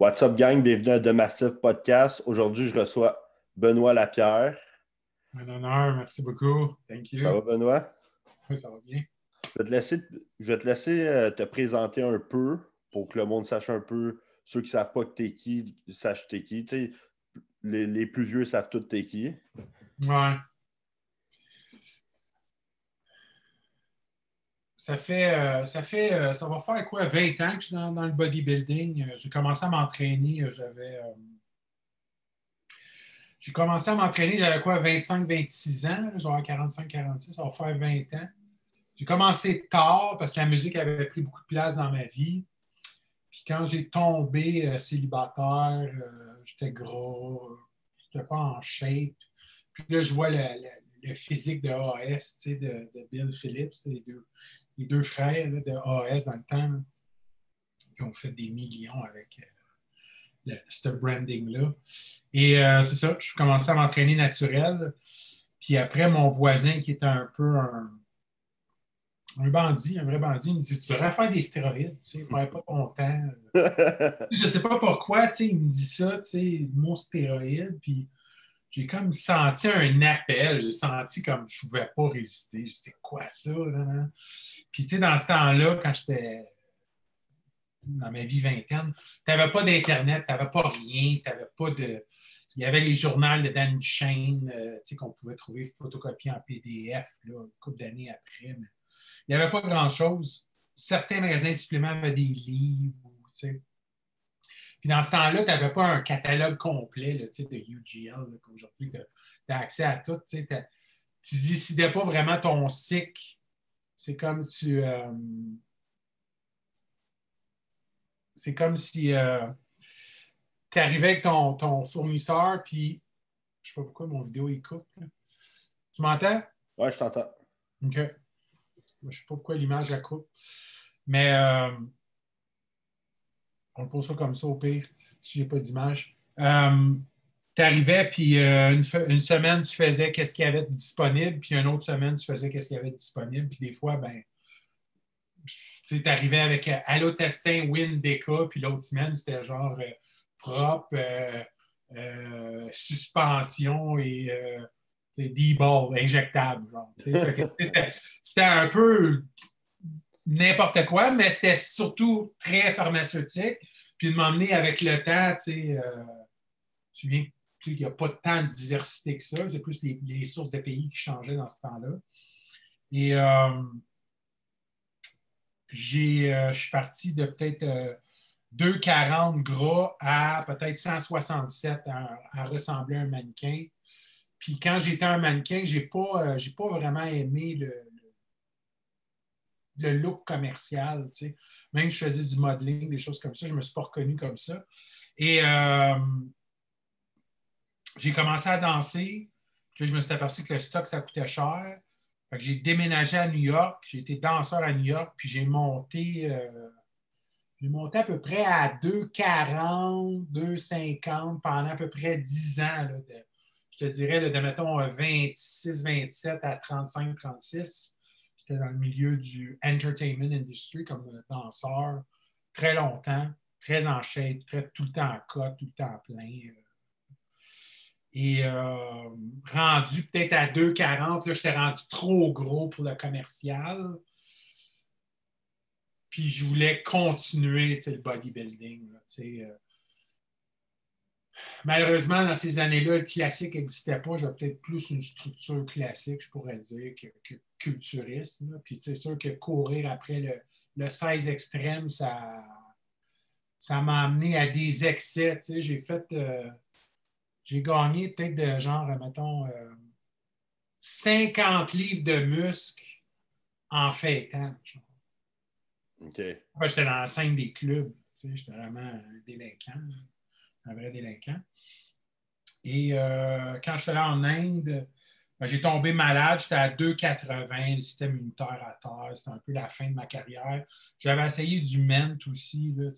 What's up, gang? Bienvenue à The Massive Podcast. Aujourd'hui, je reçois Benoît Lapierre. Un honneur, merci beaucoup. Thank you. Ça va, Benoît? Oui, ça va bien. Je vais te laisser, je vais te, laisser euh, te présenter un peu pour que le monde sache un peu. Ceux qui ne savent pas que t'es qui, sachent t'es qui. Tu sais, les, les plus vieux savent tous t'es qui. Ouais. Ça fait, euh, ça fait, euh, ça va faire quoi, 20 ans que je suis dans, le bodybuilding? Euh, J'ai commencé à m'entraîner, j'avais. j'ai commencé à m'entraîner, j'avais quoi, 25-26 ans, genre 45-46, ça va faire 20 ans. J'ai commencé tard parce que la musique avait pris beaucoup de place dans ma vie. Puis quand j'ai tombé célibataire, j'étais gras, j'étais pas en shape. Puis là, je vois le physique de AS, tu sais, de, de Bill Phillips, les deux, les deux frères là, de AS dans le temps, là, qui ont fait des millions avec euh, le- ce branding-là. Et euh, c'est ça, je commençais à m'entraîner naturel. Puis après, mon voisin, qui était un peu un, un bandit, un vrai bandit, il me dit Tu devrais faire des stéroïdes, tu sais, ne pas ton temps. Je sais pas pourquoi, tu sais, il me dit ça, tu sais, le mot stéroïde, puis j'ai comme senti un appel, j'ai senti comme je ne pouvais pas résister. Je sais quoi ça? Puis tu sais, dans ce temps-là, quand j'étais dans ma vie vingtaine, tu n'avais pas d'Internet, tu n'avais pas rien, tu n'avais pas de. Il y avait les journaux de Dan Duchesne, euh, tu sais, qu'on pouvait trouver photocopiés en PDF, là, une couple d'années après. Mais il n'y avait pas grand-chose. Certains magasins de suppléments avaient des livres, tu sais. Puis dans ce temps-là, tu n'avais pas un catalogue complet là, de UGL, qu'aujourd'hui, tu as, accès à tout. Tu ne décidais pas vraiment ton cycle. C'est comme tu. euh, c'est comme si tu arrivais avec ton, ton fournisseur, puis je ne sais pas pourquoi mon vidéo il coupe. là. Tu m'entends? ouais, je t'entends. OK. Je ne sais pas pourquoi l'image elle coupe. Mais euh, on pose ça comme ça au pire, si je n'ai pas d'image. Euh, tu arrivais, puis euh, une, semaine, tu faisais qu'est-ce qu'il y avait de disponible, puis une autre semaine, tu faisais qu'est-ce qu'il y avait disponible, puis des fois, ben, tu arrivais avec euh, Allotestin, Win, Deca, puis l'autre semaine, c'était genre propre, suspension et D-ball, injectable. C'était un peu n'importe quoi, mais c'était surtout très pharmaceutique. Puis de m'emmener avec le temps, tu sais, euh, tu viens, tu n'y a pas tant de diversité que ça. C'est plus les, sources de pays qui changeaient dans ce temps-là. Et euh, j'ai, euh, je suis parti de peut-être euh, 2,40 gras à peut-être 167 à, à ressembler à un mannequin. Puis quand j'étais un mannequin, je n'ai pas, euh, j'ai pas vraiment aimé le, le, look commercial. Même si je faisais du modeling, des choses comme ça, je ne me suis pas reconnu comme ça. Et euh, j'ai commencé à danser. Puis je me suis aperçu que le stock, ça coûtait cher. J'ai déménagé à New York. J'ai été danseur à New York, puis j'ai monté, euh, à peu près à 2,40, 2,50 pendant à peu près 10 ans. je te dirais, là, de mettons 26, 27 à 35, 36. Dans le milieu du entertainment industry comme danseur très longtemps, très en shape, très, tout le temps en cote, tout le temps plein. euh. Et euh, rendu peut-être à 2,40, là, j'étais rendu trop gros pour le commercial. Puis je voulais continuer le bodybuilding. euh. Malheureusement, dans ces années-là, le classique n'existait pas. J'avais peut-être plus une structure classique, je pourrais dire, que culturiste. là. Puis c'est sûr que courir après le, le 16 extrême, ça ça m'a amené à des excès. tu sais. J'ai fait. euh, j'ai gagné peut-être de genre, mettons, euh, 50 livres de muscles en fêtant. genre. OK. J'étais dans la scène des clubs. tu sais, J'étais vraiment un délinquant, un vrai délinquant. Et euh, quand j'étais là en Inde, j'ai tombé malade. J'étais à 2,80, le système immunitaire à terre. C'était un peu la fin de ma carrière. J'avais essayé du MENT aussi, le,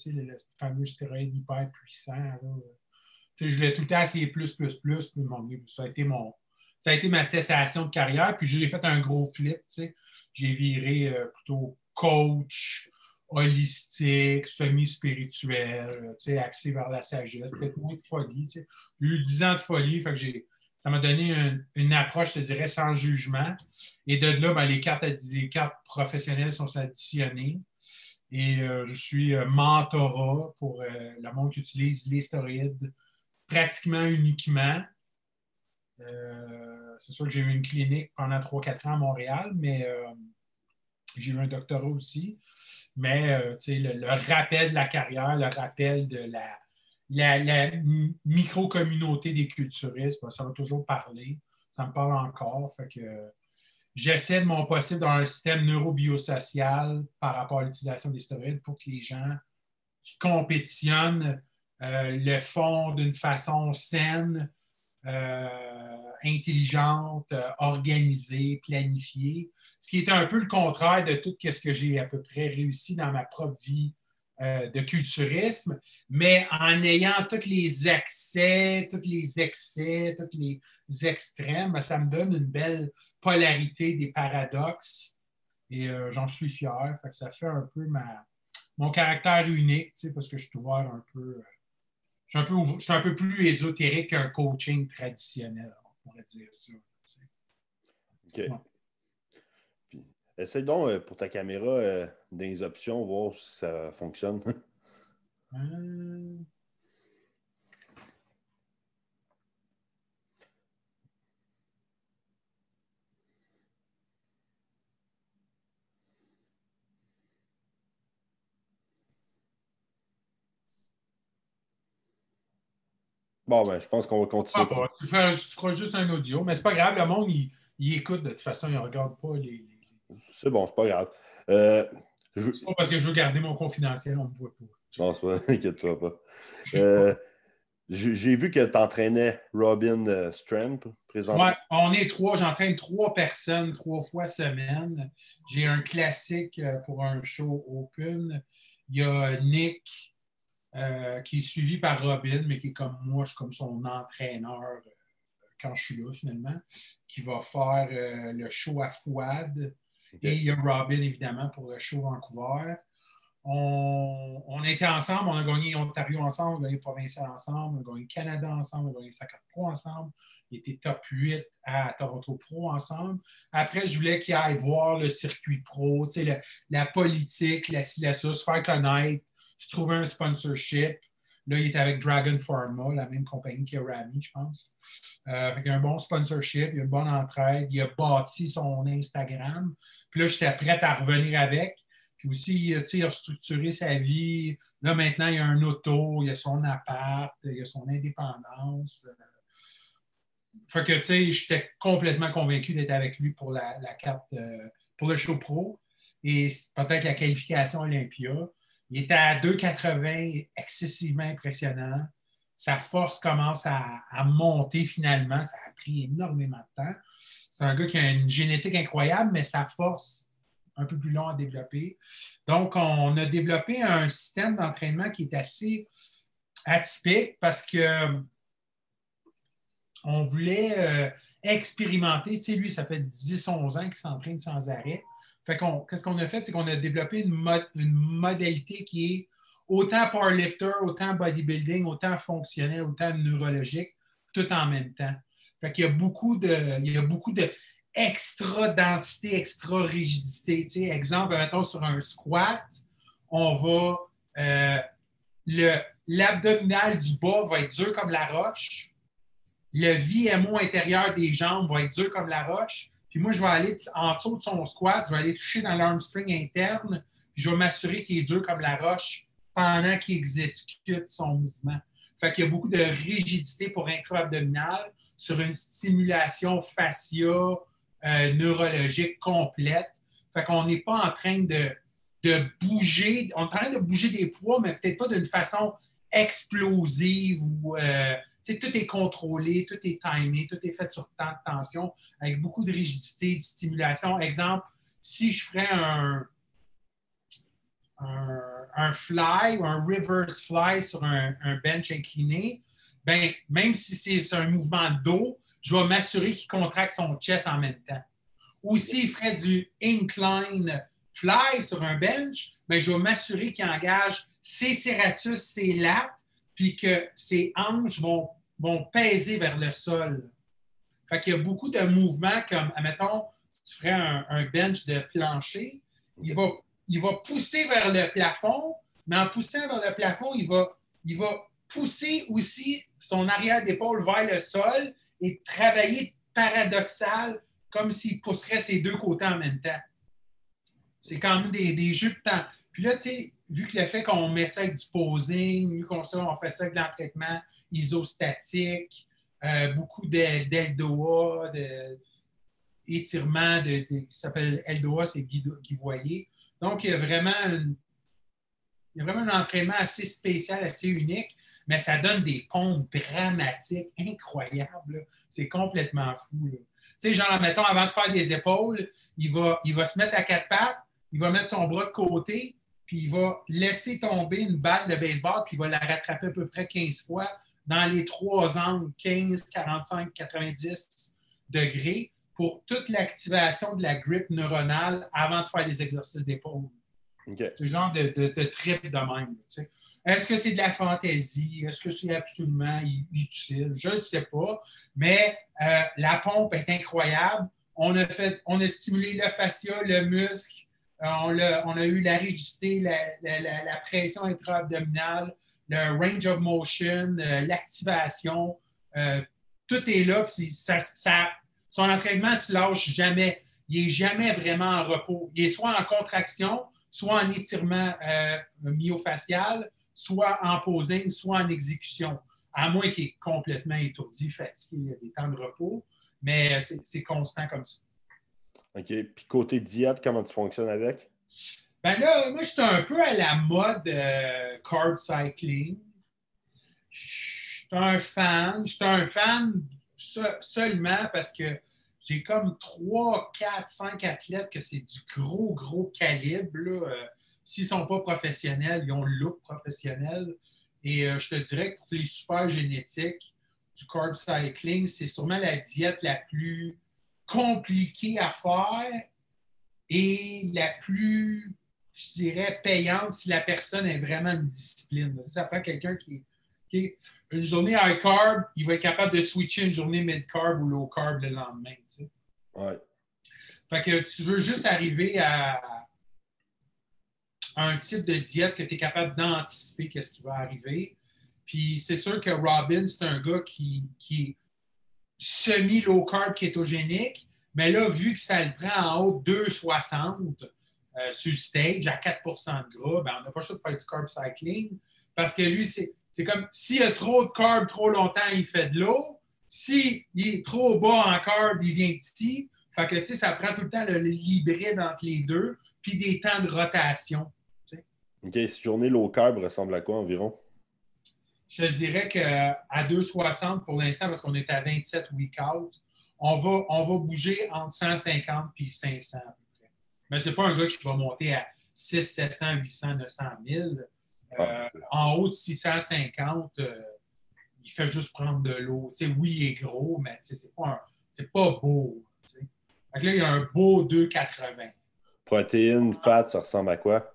fameux stéroïde hyper puissant. je voulais tout le temps essayer plus, plus, plus. Puis mon- ça, a été mon, ça a été ma cessation de carrière. Puis j'ai fait un gros flip. J'ai viré euh, plutôt coach, holistique, semi-spirituel, axé vers la sagesse, peut-être moins de folie. J'ai eu 10 ans de folie, fait que ça m'a donné une, approche, je te dirais, sans jugement. Et de là, ben, les, cartes, les cartes professionnelles sont additionnées. Et euh, je suis euh, mentorat pour euh, le monde qui utilise les stéroïdes pratiquement uniquement. c'est sûr que j'ai eu une clinique pendant 3-4 ans à Montréal, mais j'ai eu un doctorat aussi. Mais le, rappel de la carrière, le rappel de la, la, micro-communauté des culturistes, ça va toujours parler. Ça me parle encore. Fait que j'essaie de mon possible dans un système neurobiosocial par rapport à l'utilisation des stéroïdes pour que les gens qui compétitionnent euh, le font d'une façon saine, euh, intelligente, euh, organisée, planifiée, ce qui est un peu le contraire de tout ce que j'ai à peu près réussi dans ma propre vie euh, de culturisme, mais en ayant tous les excès, tous les excès, tous les extrêmes, ça me donne une belle polarité des paradoxes et euh, j'en suis fier. ça fait un peu ma, mon caractère unique, parce que je suis ouvert un peu. Euh, je suis un peu, plus ésotérique qu'un coaching traditionnel, on pourrait dire ça. Essaye donc euh, pour ta caméra euh, des options, voir si ça fonctionne. Bon, ben, je pense qu'on va continuer. Ah, tu, feras, juste un audio, mais c'est pas grave, le monde, il, écoute de toute façon, il ne regarde pas les, c'est bon, c'est pas grave. Euh, c'est pas parce que je veux garder mon confidentiel, on ne me voit pas. Pense pas, inquiète-toi pas. Euh, j'ai vu que tu entraînais Robin euh, Stramp présentement. On est trois. J'entraîne trois personnes trois fois semaine. J'ai un classique pour un show open. Il y a Nick qui est suivi par Robin, mais qui est comme moi, je suis comme son entraîneur quand je suis là finalement, qui va faire le show à Fouad. Et il y a Robin, évidemment, pour le show Vancouver. On, on était ensemble, on a gagné Ontario ensemble, on a gagné Provincial ensemble, on a gagné Canada ensemble, on a gagné Sacre Pro ensemble. Il était top 8 à Toronto Pro ensemble. Après, je voulais qu'il aille voir le circuit pro, la politique, la, la se faire connaître, se trouver un sponsorship. Là, il est avec Dragon Pharma, la même compagnie que Rami, je pense. Euh, avec un bon sponsorship, il a une bonne entraide, il a bâti son Instagram. Puis là, j'étais prête à revenir avec. Puis aussi, il a restructuré sa vie. Là, maintenant, il a un auto, il a son appart, il a son indépendance. Fait que, tu sais, j'étais complètement convaincu d'être avec lui pour la, carte, euh, pour le show pro et peut-être la qualification Olympia. Il était à 2,80, excessivement impressionnant. Sa force commence à, monter finalement. Ça a pris énormément de temps. C'est un gars qui a une génétique incroyable, mais sa force un peu plus long à développer. Donc, on a développé un système d'entraînement qui est assez atypique parce que on voulait euh, expérimenter. Tu sais, lui, ça fait 10-11 ans qu'il s'entraîne sans arrêt. Fait qu'on, qu'est-ce qu'on a fait? C'est qu'on a développé une, modalité qui est autant powerlifter, autant bodybuilding, autant fonctionnel, autant neurologique, tout en même temps. Fait qu'il y a beaucoup de, il y a beaucoup de extra densité, extra rigidité. Exemple, mettons sur un squat, on va euh, le, l'abdominal du bas va être dur comme la roche. Le VMO intérieur des jambes va être dur comme la roche. Puis moi, je vais aller en dessous de son squat, je vais aller toucher dans l'armstring interne, puis je vais m'assurer qu'il est dur comme la roche pendant qu'il exécute son mouvement. Fait qu'il y a beaucoup de rigidité pour intra-abdominal sur une stimulation fascia euh, neurologique complète. Fait qu'on n'est pas en train de, de bouger, on est en train de bouger des poids, mais peut-être pas d'une façon explosive ou euh, tout est contrôlé, tout est timé, tout est fait sur temps de tension, avec beaucoup de rigidité, de stimulation. Exemple, si je ferais un, un, fly ou un reverse fly sur un, bench incliné, ben, même si c'est un mouvement dos, je vais m'assurer qu'il contracte son chest en même temps. Ou s'il ferait du incline fly sur un bench, mais je vais m'assurer qu'il engage ses serratus, ses lattes, puis que ses hanches vont, vont peser vers le sol. Fait qu'il y a beaucoup de mouvements comme, admettons, tu ferais un, bench de plancher, il va, il va pousser vers le plafond, mais en poussant vers le plafond, il va, il va pousser aussi son arrière d'épaule vers le sol et travailler paradoxal, comme s'il pousserait ses deux côtés en même temps. C'est quand même des, jeux de temps. Puis là, tu sais, vu que le fait qu'on met ça avec du posing, vu qu'on on fait ça avec l'entraînement isostatique, euh, beaucoup d'Eldoa, d'étirements de, qui s'appelle Eldoa, c'est voyez. Donc, il y a vraiment il y a vraiment un entraînement assez spécial, assez unique mais ça donne des pompes dramatiques incroyables. C'est complètement fou. Tu sais, genre, mettons, avant de faire des épaules, il va, il va se mettre à quatre pattes, il va mettre son bras de côté, puis il va laisser tomber une balle de baseball, puis il va la rattraper à peu près 15 fois dans les trois angles, 15, 45, 90 degrés, pour toute l'activation de la grippe neuronale avant de faire des exercices d'épaule. C'est le genre de, de, trip de même. Est-ce que c'est de la fantaisie? Est-ce que c'est absolument utile? Je ne sais pas. Mais euh, la pompe est incroyable. On a, fait, on a stimulé le fascia, le muscle. Euh, on, a, eu la rigidité, la, pression intra-abdominale, le range of motion, euh, l'activation. tout est là. son entraînement ne se lâche jamais. Il n'est jamais vraiment en repos. Il est soit en contraction, soit en étirement myofacial, soit en posing, soit en exécution, à moins qu'il est complètement étourdi, fatigué, il y a des temps de repos, mais c'est constant comme ça. OK. Puis côté diète, comment tu fonctionnes avec? Ben là, moi, je suis un peu à la mode euh, carb cycling. Je suis un fan. Je suis un fan seulement parce que j'ai comme 3, 4, 5 athlètes que c'est du gros, gros calibre. Euh, S'ils ne sont pas professionnels, ils ont le look professionnel. Et euh, je te dirais que pour les super génétiques du carb cycling, c'est sûrement la diète la plus compliquée à faire et la plus, je dirais, payante si la personne est vraiment une discipline. Ça prend quelqu'un qui, qui une journée high carb, il va être capable de switcher une journée mid carb ou low carb le lendemain. Tu ouais. Fait que tu veux juste arriver à, un type de diète que tu es capable d'anticiper qu'est-ce qui va arriver. Puis c'est sûr que Robin, c'est un gars qui, qui est semi-low carb kétogénique, mais là, vu que ça le prend en haut 2,60 euh, sur le stage à 4% de gras, ben, on n'a pas le choix de faire du carb cycling parce que lui, c'est comme s'il y a trop de carb trop longtemps, il fait de l'eau. S'il est trop bas en carb, il vient petit. Fait que, ça prend tout le temps l'hybride entre les deux, puis des temps de rotation. OK, cette journée low carb ressemble à quoi environ? Je dirais qu'à 2,60 pour l'instant, parce qu'on est à 27 week out, on va, on va bouger entre 150 et 500 à peu près. Mais ce n'est pas un gars qui va monter à 6, 700, 800, 900 000. en haut de 650, euh, il fait juste prendre de l'eau. oui, il est gros, mais ce n'est pas, pas beau. là, il y a un beau 2,80. Protéines, fat, ça ressemble à quoi?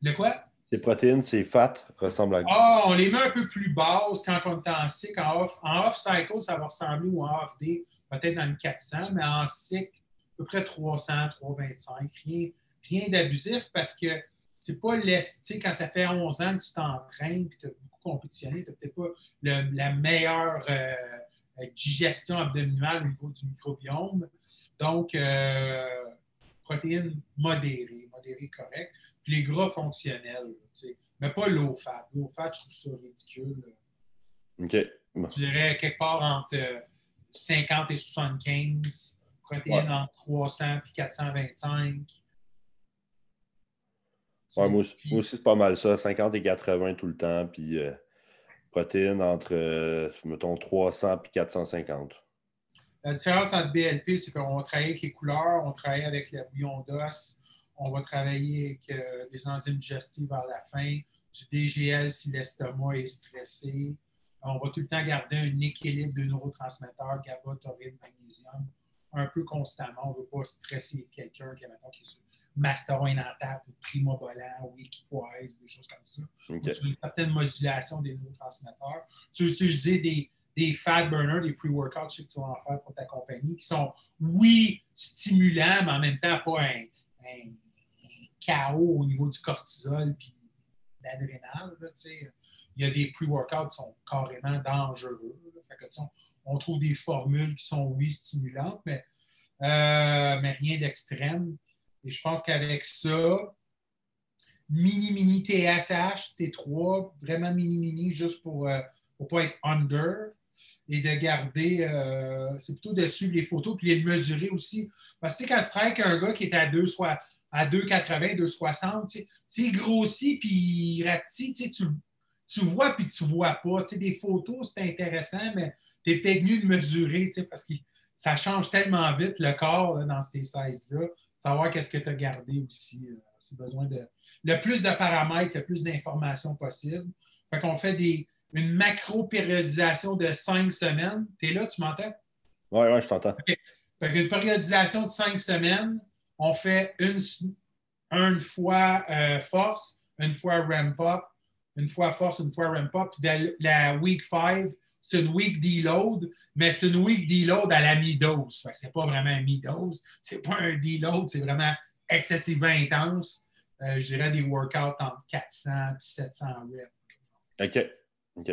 Le quoi? Les protéines, ces fat ressemblent à Ah, on les met un peu plus basses quand on est en cycle. En off, en off cycle, ça va ressembler ou en off peut-être dans le 400, mais en cycle, à peu près 300, 325. Rien, rien d'abusif parce que c'est pas sais, quand ça fait 11 ans que tu t'entraînes et que tu as beaucoup compétitionné, tu n'as peut-être pas la meilleure euh, digestion abdominale au niveau du microbiome. Donc, euh, protéines modérées, modérées correctes les gras fonctionnels, mais pas low fat. Low fat, je trouve ça ridicule. OK. Je dirais quelque part entre 50 et 75, protéines entre 300 et 425. moi, aussi, c'est pas mal ça, 50 et 80 tout le temps, puis euh, protéines entre, euh, mettons, 300 et 450. La différence entre BLP, c'est qu'on travaille avec les couleurs, on travaille avec le bouillon d'os, on va travailler avec euh, des enzymes digestives à la fin, du DGL si l'estomac est stressé. On va tout le temps garder un équilibre de neurotransmetteurs, GABA, taurine, magnésium, un peu constamment. On ne veut pas stresser quelqu'un qui, qui est Master Inantap, Primo Volant, Wikipwise, des choses comme ça. OK. Tu as une certaine modulation des neurotransmetteurs. Tu veux utiliser des, des fat burners, des pre-workouts, je sais que tu vas en faire pour ta compagnie, qui sont, oui, stimulants, mais en même temps pas un, un- au niveau du cortisol puis l'adrénal. Il y a des pre-workouts qui sont carrément dangereux. que, on, trouve des formules qui sont, oui, stimulantes, mais, euh, mais rien d'extrême. Et je pense qu'avec ça, mini, mini TSH, T3, vraiment mini, mini, juste pour ne pas être under et de garder, euh, c'est plutôt de suivre les photos puis les mesurer aussi. Parce que quand tu travailles avec un gars qui est à 2, soit à 2,80, 2,60, tu sais, s'il grossit puis il rapetit, tu tu, tu vois puis tu vois pas. Des photos, c'est intéressant, mais tu es peut-être venu de mesurer, parce que ça change tellement vite le corps là, dans ces sizes-là. Savoir qu'est-ce que tu as gardé aussi. euh, c'est besoin de le plus de paramètres, le plus d'informations possible. Fait qu'on fait des, une macro-périodisation de cinq semaines. Tu es là, tu m'entends? Ouais, ouais, je t'entends. Fait qu'une périodisation de cinq semaines, on fait une, une fois euh, force, une fois ramp-up, une fois force, une fois ramp-up. Puis la week 5, c'est une week deload, mais c'est une week deload à la mi-dose. Fait que c'est pas vraiment un mi-dose, c'est pas un deload, c'est vraiment excessivement intense. Euh, je dirais des workouts entre 400 et 700 reps. OK. OK.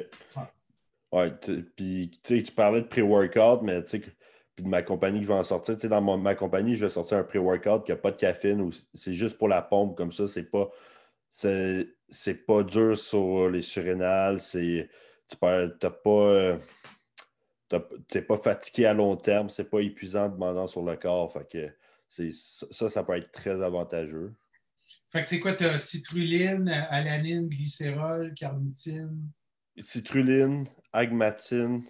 Ouais. Puis tu sais, tu parlais de pré-workout, mais tu sais, que- puis de ma compagnie que je vais en sortir, tu sais, dans ma compagnie, je vais sortir un pré-workout qui n'a pas de caféine ou c'est juste pour la pompe comme ça, c'est pas c'est c'est pas dur sur les surrénales, c'est tu n'as pas euh, t'as- t'es pas fatigué à long terme, c'est pas épuisant demandant sur le corps, fait que c'est ça, ça peut être très avantageux. Fait que c'est quoi? Tu as citrulline, alanine, glycérol, carnitine? Citrulline, agmatine,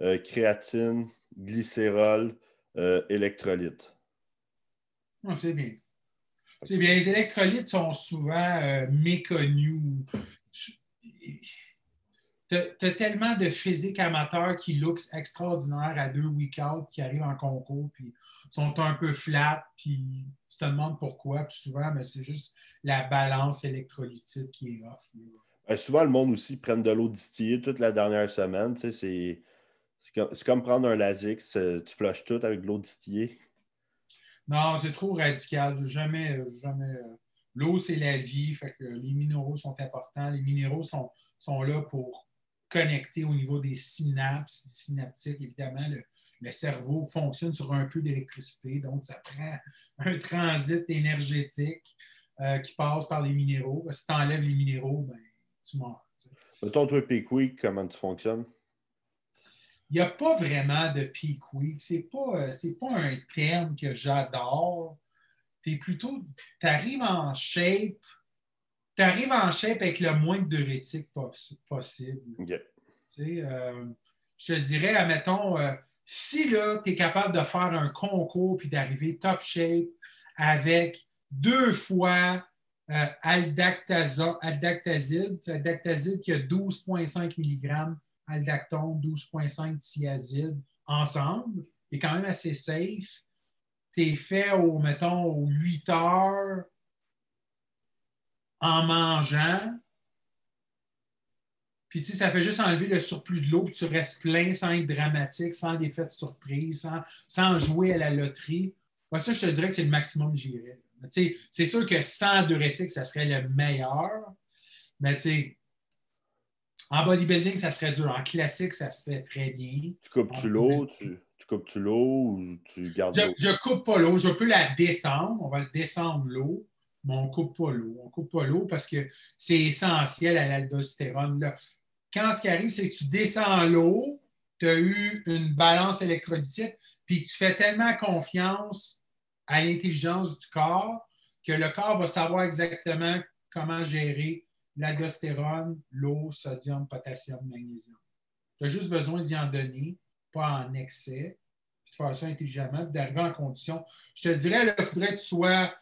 euh, créatine, glycérol, euh, électrolyte. Ah, c'est bien. C'est bien. Les électrolytes sont souvent euh, méconnus. Tu as tellement de physique amateur qui looks extraordinaire à deux week-outs qui arrivent en concours, puis sont un peu flat, puis tu te demandes pourquoi, puis souvent, mais c'est juste la balance électrolytique qui est off. là. Euh, souvent, le monde aussi prenne de l'eau distillée toute la dernière semaine. tu sais, C'est c'est comme, prendre un Lasix, euh, tu flushes tout avec de l'eau distillée. Non, c'est trop radical. Jamais, jamais. euh, L'eau, c'est la vie. Fait que les minéraux sont importants. Les minéraux sont, sont là pour connecter au niveau des synapses, des synaptiques. Évidemment, le, le cerveau fonctionne sur un peu d'électricité. Donc, ça prend un transit énergétique euh, qui passe par les minéraux. Si tu enlèves les minéraux, ben, tu meurs. Mettons, toi, comment tu fonctionnes? Il n'y a pas vraiment de peak week. Ce n'est pas, euh, c'est pas un terme que j'adore. Tu es plutôt. Tu arrives en shape. Tu arrives en shape avec le moins de diurétique poss- possible. Euh, je te dirais, admettons, euh, si là, tu es capable de faire un concours puis d'arriver top shape avec deux fois euh, aldactazide, aldactazide qui a 12,5 mg, aldactone 12,5 thiazide ensemble, est quand même assez safe. Tu es fait au, mettons, aux 8 heures en mangeant. Puis, tu sais, ça fait juste enlever le surplus de l'eau, puis tu restes plein sans être dramatique, sans effet de surprise, sans, sans jouer à la loterie. Moi, ça, je te dirais que c'est le maximum que j'irais. C'est sûr que sans diurétique, ça serait le meilleur. Mais tu sais, en bodybuilding, ça serait dur. En classique, ça se fait très bien. Tu coupes-tu l'eau? Tu, tu coupes-tu l'eau ou tu gardes l'eau? Je ne coupe pas l'eau. Je peux la descendre. On va le descendre l'eau, mais on ne coupe pas l'eau. On ne coupe pas l'eau parce que c'est essentiel à l'aldostérone. Quand ce qui arrive, c'est que tu descends l'eau, tu as eu une balance électrolytique, puis tu fais tellement confiance à l'intelligence du corps que le corps va savoir exactement comment gérer l'aldostérone, l'eau, sodium, potassium, magnésium. Tu as juste besoin d'y en donner, pas en excès, puis de faire ça intelligemment, puis d'arriver en condition. Je te dirais, il faudrait que tu sois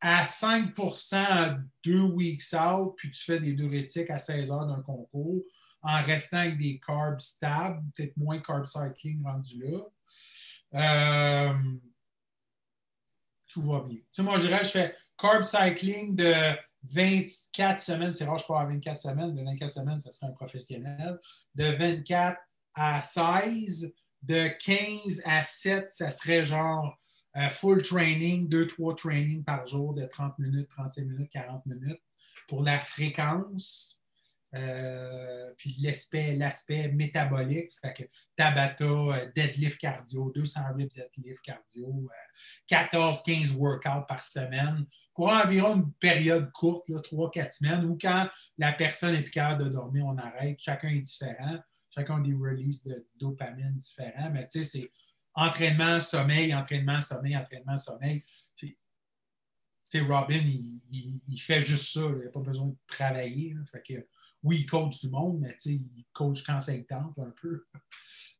à 5% à deux weeks out, puis tu fais des diurétiques à 16 heures d'un concours, en restant avec des carbs stables, peut-être moins carb cycling rendu là. Euh, tout va bien. Tu sais, moi, je dirais, je fais, carb cycling de 24 semaines, c'est rare, je peux avoir 24 semaines. De 24 semaines, ça serait un professionnel. De 24 à 16, de 15 à 7, ça serait genre euh, full training, 2-3 trainings par jour de 30 minutes, 35 minutes, 40 minutes pour la fréquence. Euh, puis l'aspect, métabolique, fait que Tabata, euh, deadlift cardio, 208 deadlift cardio, 14-15 euh, workouts par semaine pour environ une période courte, 3-4 semaines, ou quand la personne est plus capable de dormir, on arrête. Chacun est différent. Chacun a des releases de dopamine différents. Mais tu sais, c'est entraînement, sommeil, entraînement, sommeil, entraînement, sommeil. sais, Robin, il, fait juste ça. Il n'a pas besoin de travailler. fait que, oui, il coach du monde, mais il coach quand ça tente un peu.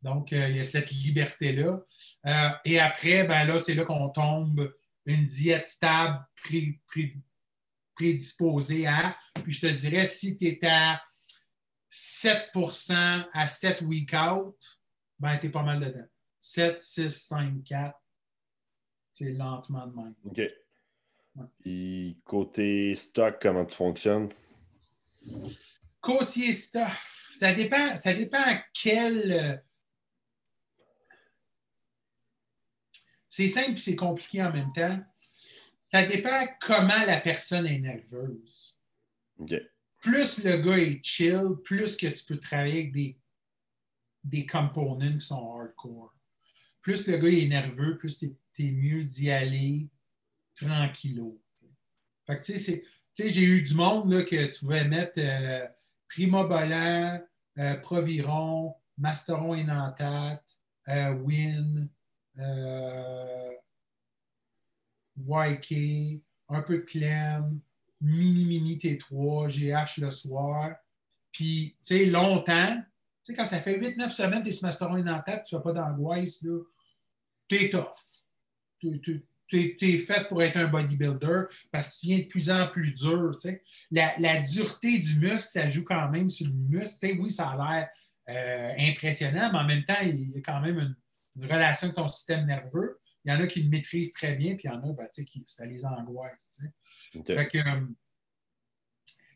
Donc, euh, il y a cette liberté-là. Euh, et après, ben là, c'est là qu'on tombe une diète stable, prédisposée à. Puis je te dirais, si tu es à 7% à 7 week out, ben tu es pas mal dedans. 7, 6, 5, 4. C'est lentement de même. OK. Et côté stock, comment tu fonctionnes? Côté stock, ça dépend, ça dépend quel. C'est simple et c'est compliqué en même temps. Ça dépend comment la personne est nerveuse. Plus le gars est chill, plus que tu peux travailler avec des, des components qui sont hardcore plus le gars est nerveux, plus tu es, mieux d'y aller tranquillo. Fait que, tu sais, j'ai eu du monde là, que tu pouvais mettre euh, Prima Bolan, euh, Proviron, Masteron et Nantat, euh, Win, euh, YK, un peu de Clem, Mini Mini T3, GH le soir. Puis, tu sais, longtemps, tu sais, quand ça fait 8-9 semaines que tu es sur Masteron et tu n'as pas d'angoisse, là t'es tough. Tu es, fait pour être un bodybuilder parce que tu viens de plus en plus dur. La, dureté du muscle, ça joue quand même sur le muscle. oui, ça a l'air euh, impressionnant, mais en même temps, il y a quand même une, relation avec ton système nerveux. Il y en a qui le maîtrisent très bien, puis il y en a ben, qui ça les angoisse. Euh,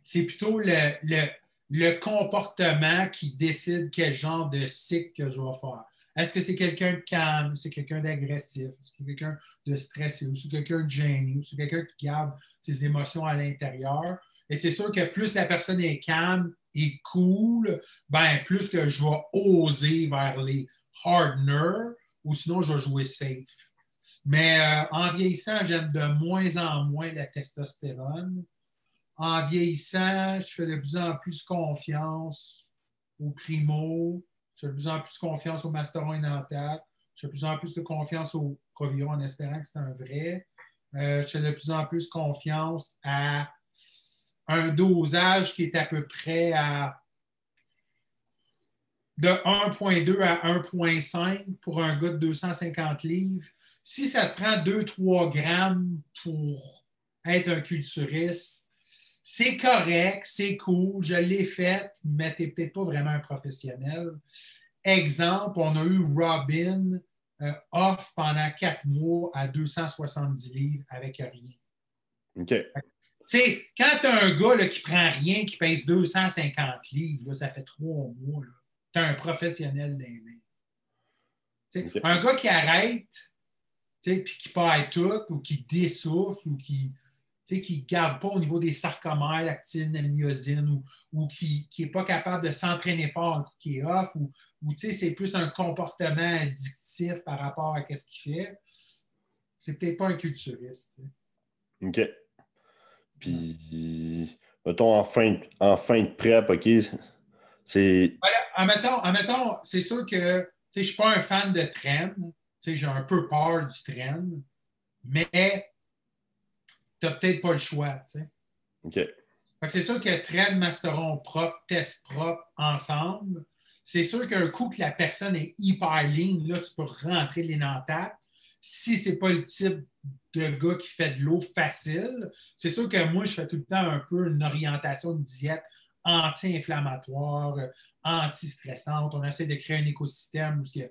c'est plutôt le, le, comportement qui décide quel genre de cycle que je vais faire. Est-ce que c'est quelqu'un de calme, c'est quelqu'un d'agressif, est-ce que c'est quelqu'un de stressé, ou c'est quelqu'un de gêné, ou c'est quelqu'un qui garde ses émotions à l'intérieur? Et c'est sûr que plus la personne est calme et cool, ben plus que je vais oser vers les hardeners, ou sinon je vais jouer safe. Mais euh, en vieillissant, j'aime de moins en moins la testostérone. En vieillissant, je fais de plus en plus confiance au primo, j'ai de plus en plus confiance au Masteron et Nantat. J'ai de plus en plus de confiance au Proviron en espérant que c'est un vrai. Euh, j'ai de plus en plus confiance à un dosage qui est à peu près à de 1,2 à 1,5 pour un gars de 250 livres. Si ça te prend 2-3 grammes pour être un culturiste, c'est correct, c'est cool, je l'ai fait, mais tu n'es peut-être pas vraiment un professionnel. Exemple, on a eu Robin euh, off pendant quatre mois à 270 livres avec rien. OK. sais, quand tu as un gars qui prend rien, qui pèse 250 livres, ça fait trois mois, tu as un professionnel des mains. Un gars qui arrête, puis qui paille tout, ou qui dessouffle, ou qui qui ne garde pas au niveau des sarcomères, l'actine, la myosine, ou, qui n'est pas capable de s'entraîner fort, qui est off, ou, c'est plus un comportement addictif par rapport à ce qu'il fait. C'est peut-être pas un culturiste. OK. Puis, mettons, en fin, en fin de prep, OK, c'est. Voilà, admettons, c'est sûr que je ne suis pas un fan de train. J'ai un peu peur du train. Mais tu n'as peut-être pas le choix. OK. C'est sûr que traîne masteron propre, test propre ensemble. C'est sûr qu'un coup que la personne est hyper lean, là, tu peux rentrer l'énantate. Si ce n'est pas le type de gars qui fait de l'eau facile, c'est sûr que moi, je fais tout le temps un peu une orientation de diète anti-inflammatoire, anti-stressante. On essaie de créer un écosystème où tu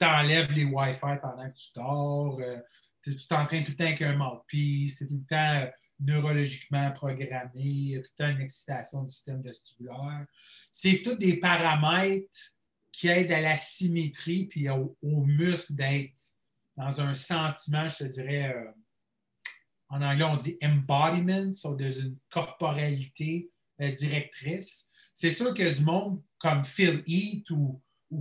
enlèves les Wi-Fi pendant que tu dors. Euh, tu t'entraînes tout le temps avec un mouthpiece, es tout le temps euh, neurologiquement programmé, tout le temps une excitation du système vestibulaire. C'est tous des paramètres qui aident à la symétrie puis au, muscle d'être dans un sentiment, je te dirais, euh, en anglais, on dit embodiment, so dans une corporalité euh, directrice. C'est sûr qu'il y a du monde comme Phil Heath ou,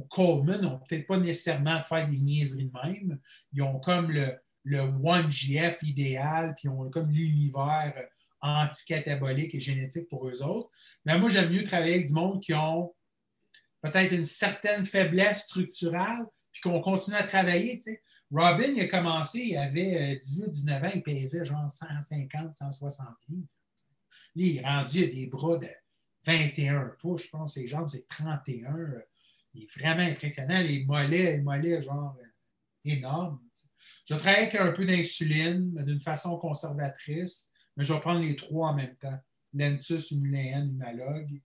Coleman n'ont peut-être pas nécessairement à faire des niaiseries de même. Ils ont comme le, le 1GF idéal, puis ils ont comme l'univers anticatabolique et génétique pour eux autres. Mais moi, j'aime mieux travailler avec du monde qui ont peut-être une certaine faiblesse structurelle, puis qu'on continue à travailler. Robin, il a commencé, il avait 18-19 euh, ans, il pesait genre 150, 160 livres. il est rendu à des bras de 21 pouces, je pense, ses jambes, c'est 31. Il est vraiment impressionnant. Les mollets, les mollets, genre euh, énormes. Je travaille avec un peu d'insuline, mais d'une façon conservatrice, mais je vais prendre les trois en même temps. Lentus, Umuléen, Humalogue.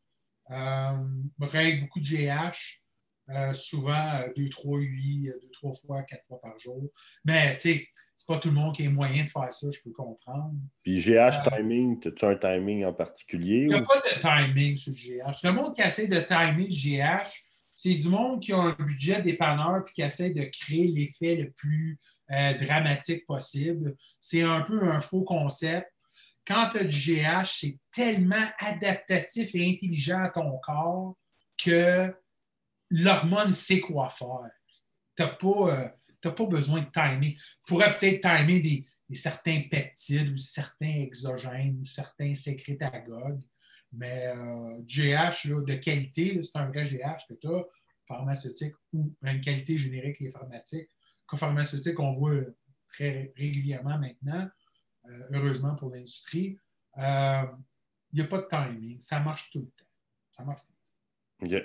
Euh, je travaille avec beaucoup de GH, euh, souvent 2, 3, 8, 2, 3 fois, 4 fois par jour. Mais tu sais, c'est pas tout le monde qui a moyen de faire ça, je peux comprendre. Puis GH euh, timing, as-tu un timing en particulier? Il n'y a pas de timing sur le GH. Le monde qui essaie de timer le GH, c'est du monde qui a un budget dépanneur et qui essaie de créer l'effet le plus euh, dramatique possible. C'est un peu un faux concept. Quand tu as du GH, c'est tellement adaptatif et intelligent à ton corps que l'hormone sait quoi faire. Tu n'as pas, euh, pas, besoin de timer. Tu pourrais peut-être timer des, certains peptides ou certains exogènes ou certains sécrétagogues, mais euh, GH de qualité, c'est un vrai GH que tu as, pharmaceutique ou une qualité générique et pharmaceutique, pharmaceutique, on voit très régulièrement maintenant, euh, heureusement pour l'industrie. Euh, il n'y a pas de timing. Ça marche tout le temps. Ça marche tout le temps. OK.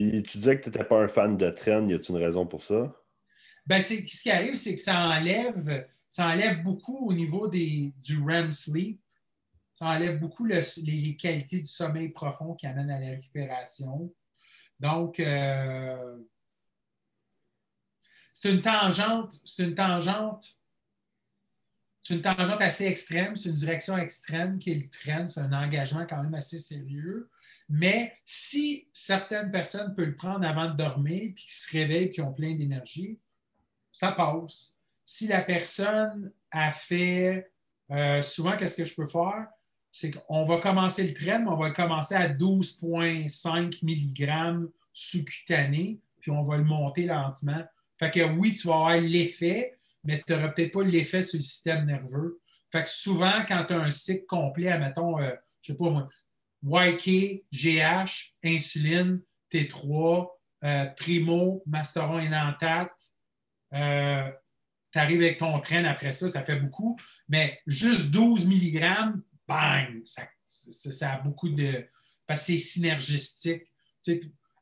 Et tu disais que tu n'étais pas un fan de trend. Y a-t-il une raison pour ça? Ben, ce qui arrive, c'est que ça enlève, ça enlève beaucoup au niveau des, du REM sleep. Ça enlève beaucoup les qualités du sommeil profond qui amènent à la récupération. Donc, euh, c'est une tangente, c'est une tangente, c'est une tangente assez extrême, c'est une direction extrême qui est le train, c'est un engagement quand même assez sérieux. Mais si certaines personnes peuvent le prendre avant de dormir, puis qu'ils se réveillent, qui ont plein d'énergie, ça passe. Si la personne a fait, euh, souvent, qu'est-ce que je peux faire? C'est qu'on va commencer le train, mais on va commencer à 12,5 mg sous-cutané, puis on va le monter lentement fait que oui, tu vas avoir l'effet, mais tu n'auras peut-être pas l'effet sur le système nerveux. Fait que souvent, quand tu as un cycle complet, admettons, euh, je ne sais pas moi, YK, GH, insuline, T3, euh, Primo, Masteron Enantate, euh, tu arrives avec ton train après ça, ça fait beaucoup, mais juste 12 mg, bang, ça, a beaucoup de. Parce que c'est synergistique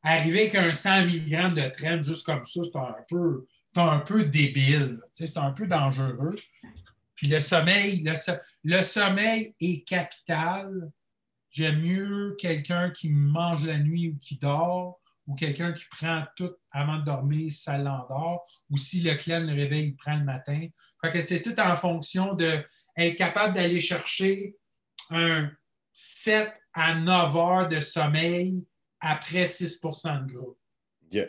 arriver avec un 100 mg de traîne juste comme ça, c'est un peu, un peu débile. C'est un peu dangereux. Puis le sommeil, le, sommeil est capital. J'aime mieux quelqu'un qui mange la nuit ou qui dort, ou quelqu'un qui prend tout avant de dormir ça l'endort, ou si le client le réveille, il prend le matin. que c'est tout en fonction d'être capable d'aller chercher un 7 à 9 heures de sommeil après 6% de gros. Yeah.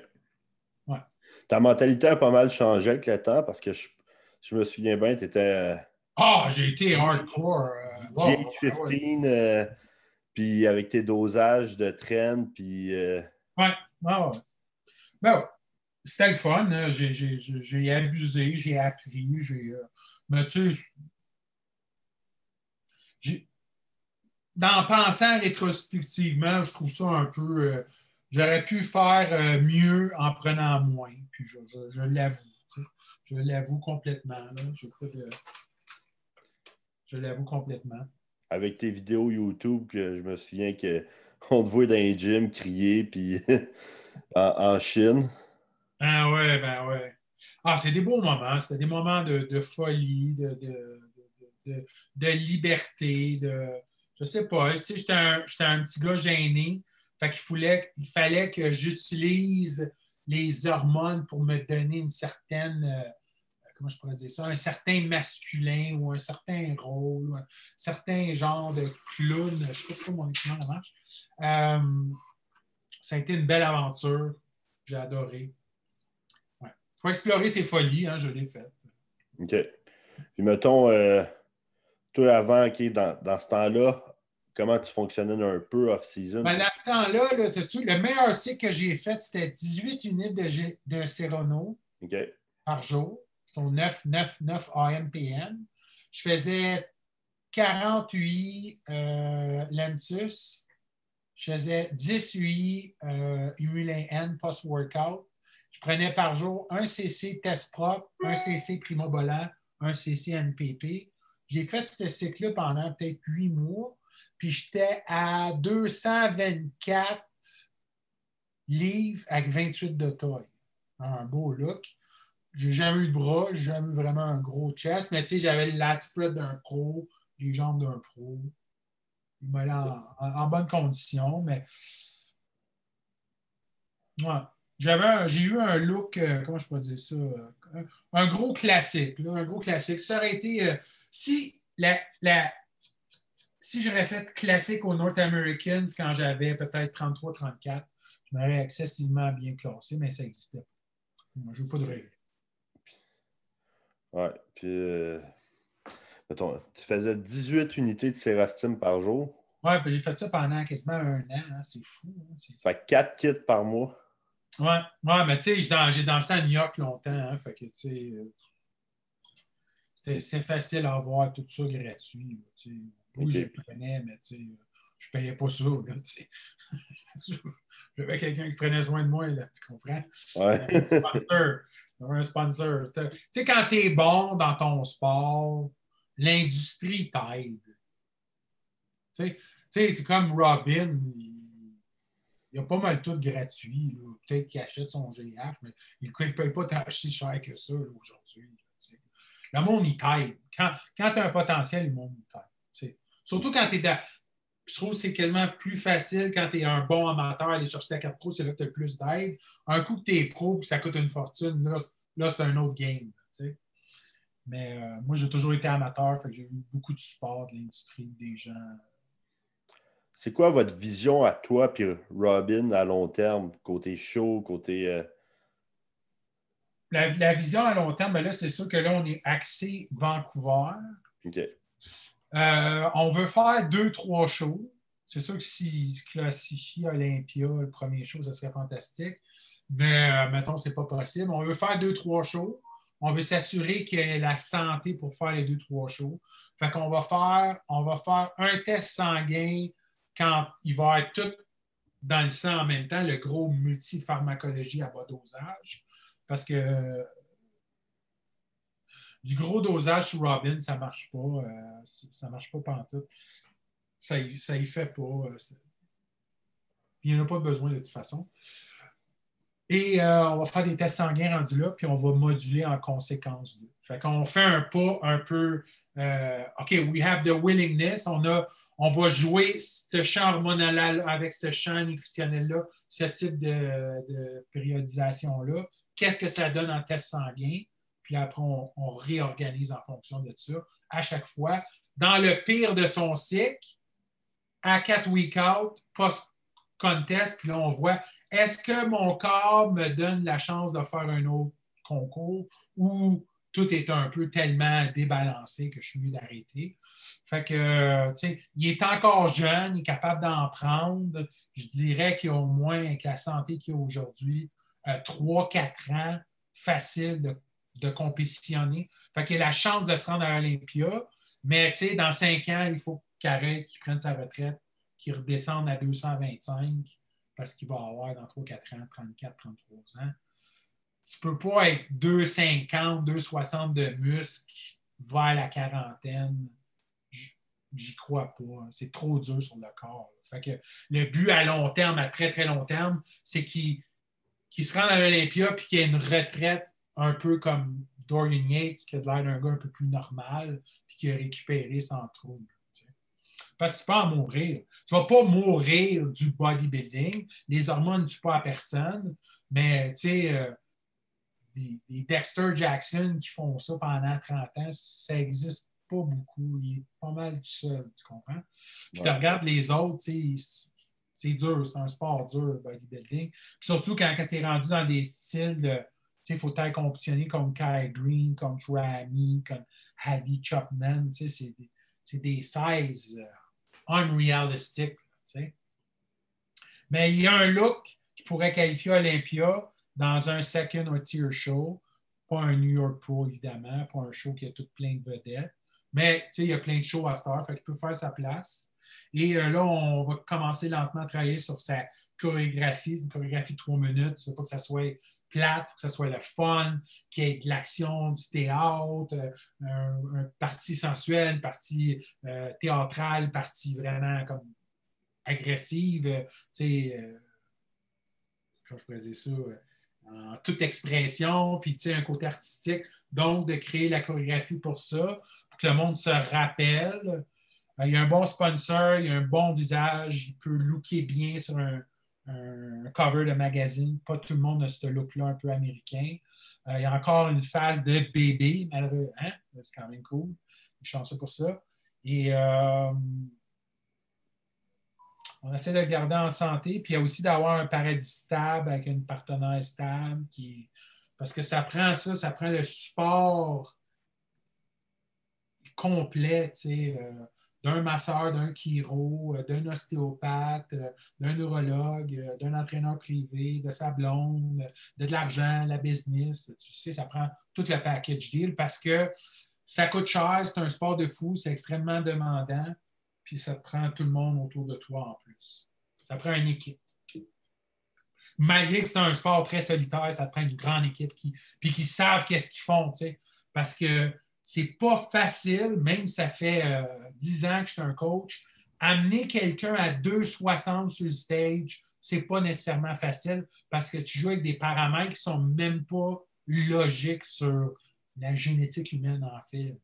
Ta mentalité a pas mal changé avec le temps parce que je, me souviens bien, tu étais. Euh, ah, j'ai été hardcore. Euh, 15 euh, puis avec tes dosages de traîne, puis. Euh... Ouais, Ben, c'était le fun. Hein. J'ai abusé, j'ai appris, j'ai. Mais tu sais, dans pensant rétrospectivement, je trouve ça un peu. Euh, j'aurais pu faire euh, mieux en prenant moins. Puis je, l'avoue. Je l'avoue complètement. Je, l'avoue complètement. Avec tes vidéos YouTube, que je me souviens qu'on te voit dans les gyms crier puis en, Chine. Ah ouais, ben ouais. Ah, c'est des beaux moments. C'est des moments de, folie, de, de liberté, de je sais pas, j'étais un, petit gars gêné. Fait qu'il fallait, il fallait que j'utilise les hormones pour me donner une certaine euh, comment je pourrais dire ça, un certain masculin ou un certain rôle, ou un certain genre de clown. Je ne sais pas trop mon comment ça marche. Euh, ça a été une belle aventure. J'ai adoré. Il faut explorer ses folies, hein, je l'ai fait. OK. Puis mettons, euh, toi avant, OK, dans, dans ce temps-là, comment tu fonctionnais un peu off-season? Ben, dans ce temps-là, le meilleur cycle que j'ai fait, c'était 18 unités de, de Serono par jour. Son 9, 9, 9 AM-PM. Je faisais 48 euh, Lentus. Je faisais 18 euh, N post-workout. Je prenais par jour un CC test propre, un CC primobolant, un CC NPP. J'ai fait ce cycle-là pendant peut-être huit mois. Puis j'étais à 224 livres avec 28 de taille. Un beau look. J'ai jamais eu de bras, j'ai jamais eu vraiment un gros chest, mais tu sais, j'avais l'attitude d'un pro, les jambes d'un pro. Il m'a en, en, bonne condition, mais. Ouais. J'avais j'ai eu un look, euh, comment je peux dire ça? Euh, un, gros classique, un gros classique. Ça aurait été. Euh, si la, la, si j'aurais fait classique aux North Americans quand j'avais peut-être 33-34, je m'aurais excessivement bien classé, mais ça n'existait pas. Moi, je n'ai pas de rêve. Ouais, puis. Tu faisais 18 unités de Sérastime par jour. Ouais, puis j'ai fait ça pendant quasiment un an. Hein, c'est fou. Hein, fait 4 kits par mois. Ouais, ouais mais tu sais, j'ai dansé à New York longtemps. Hein, fait que, tu sais. Euh, c'est facile à avoir tout ça gratuit. Oui, je prenais, mais tu sais, je ne payais pas ça. Là, tu J'avais quelqu'un qui prenait soin de moi, là, tu comprends? Ouais. un sponsor. Un sponsor. Tu sais, quand tu es bon dans ton sport, l'industrie t'aide. Tu sais, c'est comme Robin, il, a pas mal tout gratuit. Peut-être qu'il achète son GH, mais il ne paye pas si cher que ça aujourd'hui. Le monde, il t'aide. Quand, quand tu as un potentiel, le monde, il t'aide. Surtout quand tu es dans. Je trouve que c'est quasiment plus facile quand tu es un bon amateur, aller chercher ta carte pro, c'est là que tu as le plus d'aide. Un coup que tu es pro, ça coûte une fortune, là, c'est un autre game. Mais euh, moi, j'ai toujours été amateur, j'ai eu beaucoup de support de l'industrie, des gens. C'est quoi votre vision à toi puis Robin à long terme, côté show, côté. Euh? La, la, vision à long terme, ben là, c'est sûr que là, on est axé Vancouver. OK. Euh, on veut faire deux, trois shows. C'est sûr que s'ils se classifient Olympia, le premier show, ça serait fantastique. Mais euh, mettons, ce n'est pas possible. On veut faire deux, trois shows. On veut s'assurer qu'il y ait la santé pour faire les deux, trois shows. Fait qu'on va faire, on va faire un test sanguin quand il va être tout dans le sang en même temps, le gros multipharmacologie à bas dosage. Parce que du gros dosage sur Robin, ça ne marche pas. Euh, ça ne marche pas pantoute. Ça ne fait pas. Euh, il n'y en a pas besoin de toute façon. Et euh, on va faire des tests sanguins rendus là, puis on va moduler en conséquence. Fait qu'on fait un pas un peu OK, we have the willingness. On, a, on va jouer ce champ hormonal avec ce champ nutritionnel-là, ce type de, périodisation-là. Qu'est-ce que ça donne en test sanguin? puis après, on, réorganise en fonction de ça à chaque fois. Dans le pire de son cycle, à quatre week out, post-contest, puis là, on voit est-ce que mon corps me donne la chance de faire un autre concours ou tout est un peu tellement débalancé que je suis mieux d'arrêter. Que, tu sais, il est encore jeune, il est capable d'en prendre. Je dirais qu'il a au moins, avec la santé qu'il a aujourd'hui, euh, trois, quatre ans facile de compétitionner. Fait qu'il a la chance de se rendre à l'Olympia, mais dans cinq ans, il faut arrête, qu'il prenne sa retraite, qu'il redescende à 225 parce qu'il va avoir dans 3-4 ans, 34, 33 ans. Tu peux pas être 250, 260 de muscles vers la quarantaine. J'y crois pas. C'est trop dur sur le corps. Le but à long terme, à très, très long terme, c'est qu'il se rende à l'Olympia et qu'il ait une retraite un peu comme Dorian Yates, qui a l'air d'un gars un peu plus normal, puis qui a récupéré sans trouble. Parce que tu peux en mourir. Tu ne vas pas mourir du bodybuilding. Les hormones ne tuent pas à personne. Mais, tu sais, Dexter Jackson qui font ça pendant 30 ans, ça n'existe pas beaucoup. Il est pas mal tout seul, tu comprends? Puis tu regardes les autres, c'est dur, c'est un sport dur, le bodybuilding. Puis surtout quand, tu es rendu dans des styles de. Il faut être compétitionné comme Kai Green, comme Rami, comme Hadi Chapman. C'est des, des sizes euh, unrealistic. Mais il y a un look qui pourrait qualifier Olympia dans un second or tier show. Pas un New York Pro, évidemment, pas un show qui a tout plein de vedettes. Mais il y a plein de shows à Star, fait qu'il peut faire sa place. Et euh, là, on va commencer lentement à travailler sur sa chorégraphie, une chorégraphie de trois minutes. Il faut que ça soit plate, faut que ça soit le fun, qu'il y ait de l'action, du théâtre, euh, un, partie sensuelle, partie euh, théâtrale, partie vraiment comme agressive. tu sais, comment je pourrais ça? Toute expression, puis un côté artistique. Donc, de créer la chorégraphie pour ça, pour que le monde se rappelle. Il y a un bon sponsor, il y a un bon visage, il peut looker bien sur un, cover de magazine. Pas tout le monde a ce look-là un peu américain. Euh, il y a encore une phase de bébé, malheureux. Hein? C'est quand même cool. Je chanceux pour ça. Et euh, on essaie de le garder en santé, puis il y a aussi d'avoir un paradis stable avec une partenaire stable parce que ça prend ça, ça prend le support complet, euh, d'un masseur, d'un chiro, euh, d'un ostéopathe, euh, d'un neurologue, d'un entraîneur privé, de sa blonde, de, de l'argent, la business. Tu sais, ça prend tout le package deal parce que ça coûte cher, c'est un sport de fou, c'est extrêmement demandant puis ça prend tout le monde autour de toi en plus. Ça prend une équipe. Malgré que c'est un sport très solitaire, ça prend une grande équipe qui, puis qui savent qu'est-ce qu'ils font, parce que c'est pas facile, même ça fait euh, dix ans que je suis un coach, amener quelqu'un à 2,60 sur le stage, c'est pas nécessairement facile parce que tu joues avec des paramètres qui sont même pas logiques sur la génétique humaine, en fait.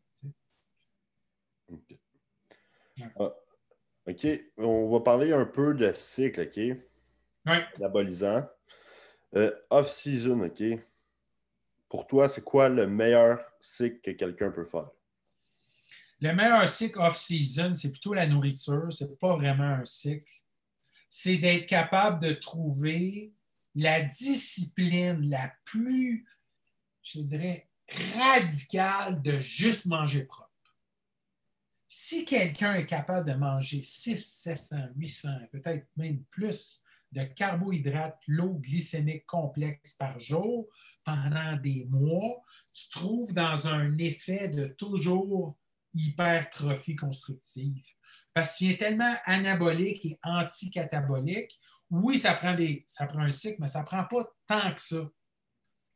Ah, OK. On va parler un peu de cycle, OK? Oui. L'abolisant. Euh, off-season, OK? Pour toi, c'est quoi le meilleur cycle que quelqu'un peut faire? Le meilleur cycle off-season, c'est plutôt la nourriture. C'est pas vraiment un cycle. C'est d'être capable de trouver la discipline la plus, je dirais, radicale de juste manger propre si quelqu'un est capable de manger 600, 700, 800, peut-être même plus de carbohydrates low glycémiques complexes par jour pendant des mois, tu trouves dans un effet de toujours hypertrophie constructive. Parce qu'il est tellement anabolique et anticatabolique. Oui, ça prend, des, ça prend un cycle, mais ça ne prend pas tant que ça.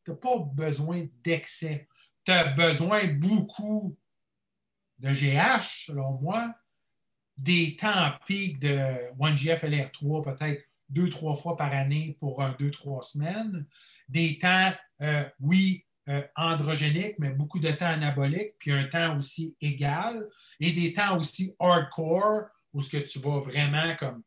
Tu n'as pas besoin d'excès. Tu as besoin beaucoup de GH, selon moi, des temps pic de 1GF LR3 peut-être deux, trois fois par année pour un, deux, trois semaines, des temps, euh, oui, euh, androgéniques, mais beaucoup de temps anaboliques, puis un temps aussi égal, et des temps aussi hardcore, où ce que tu vas vraiment comme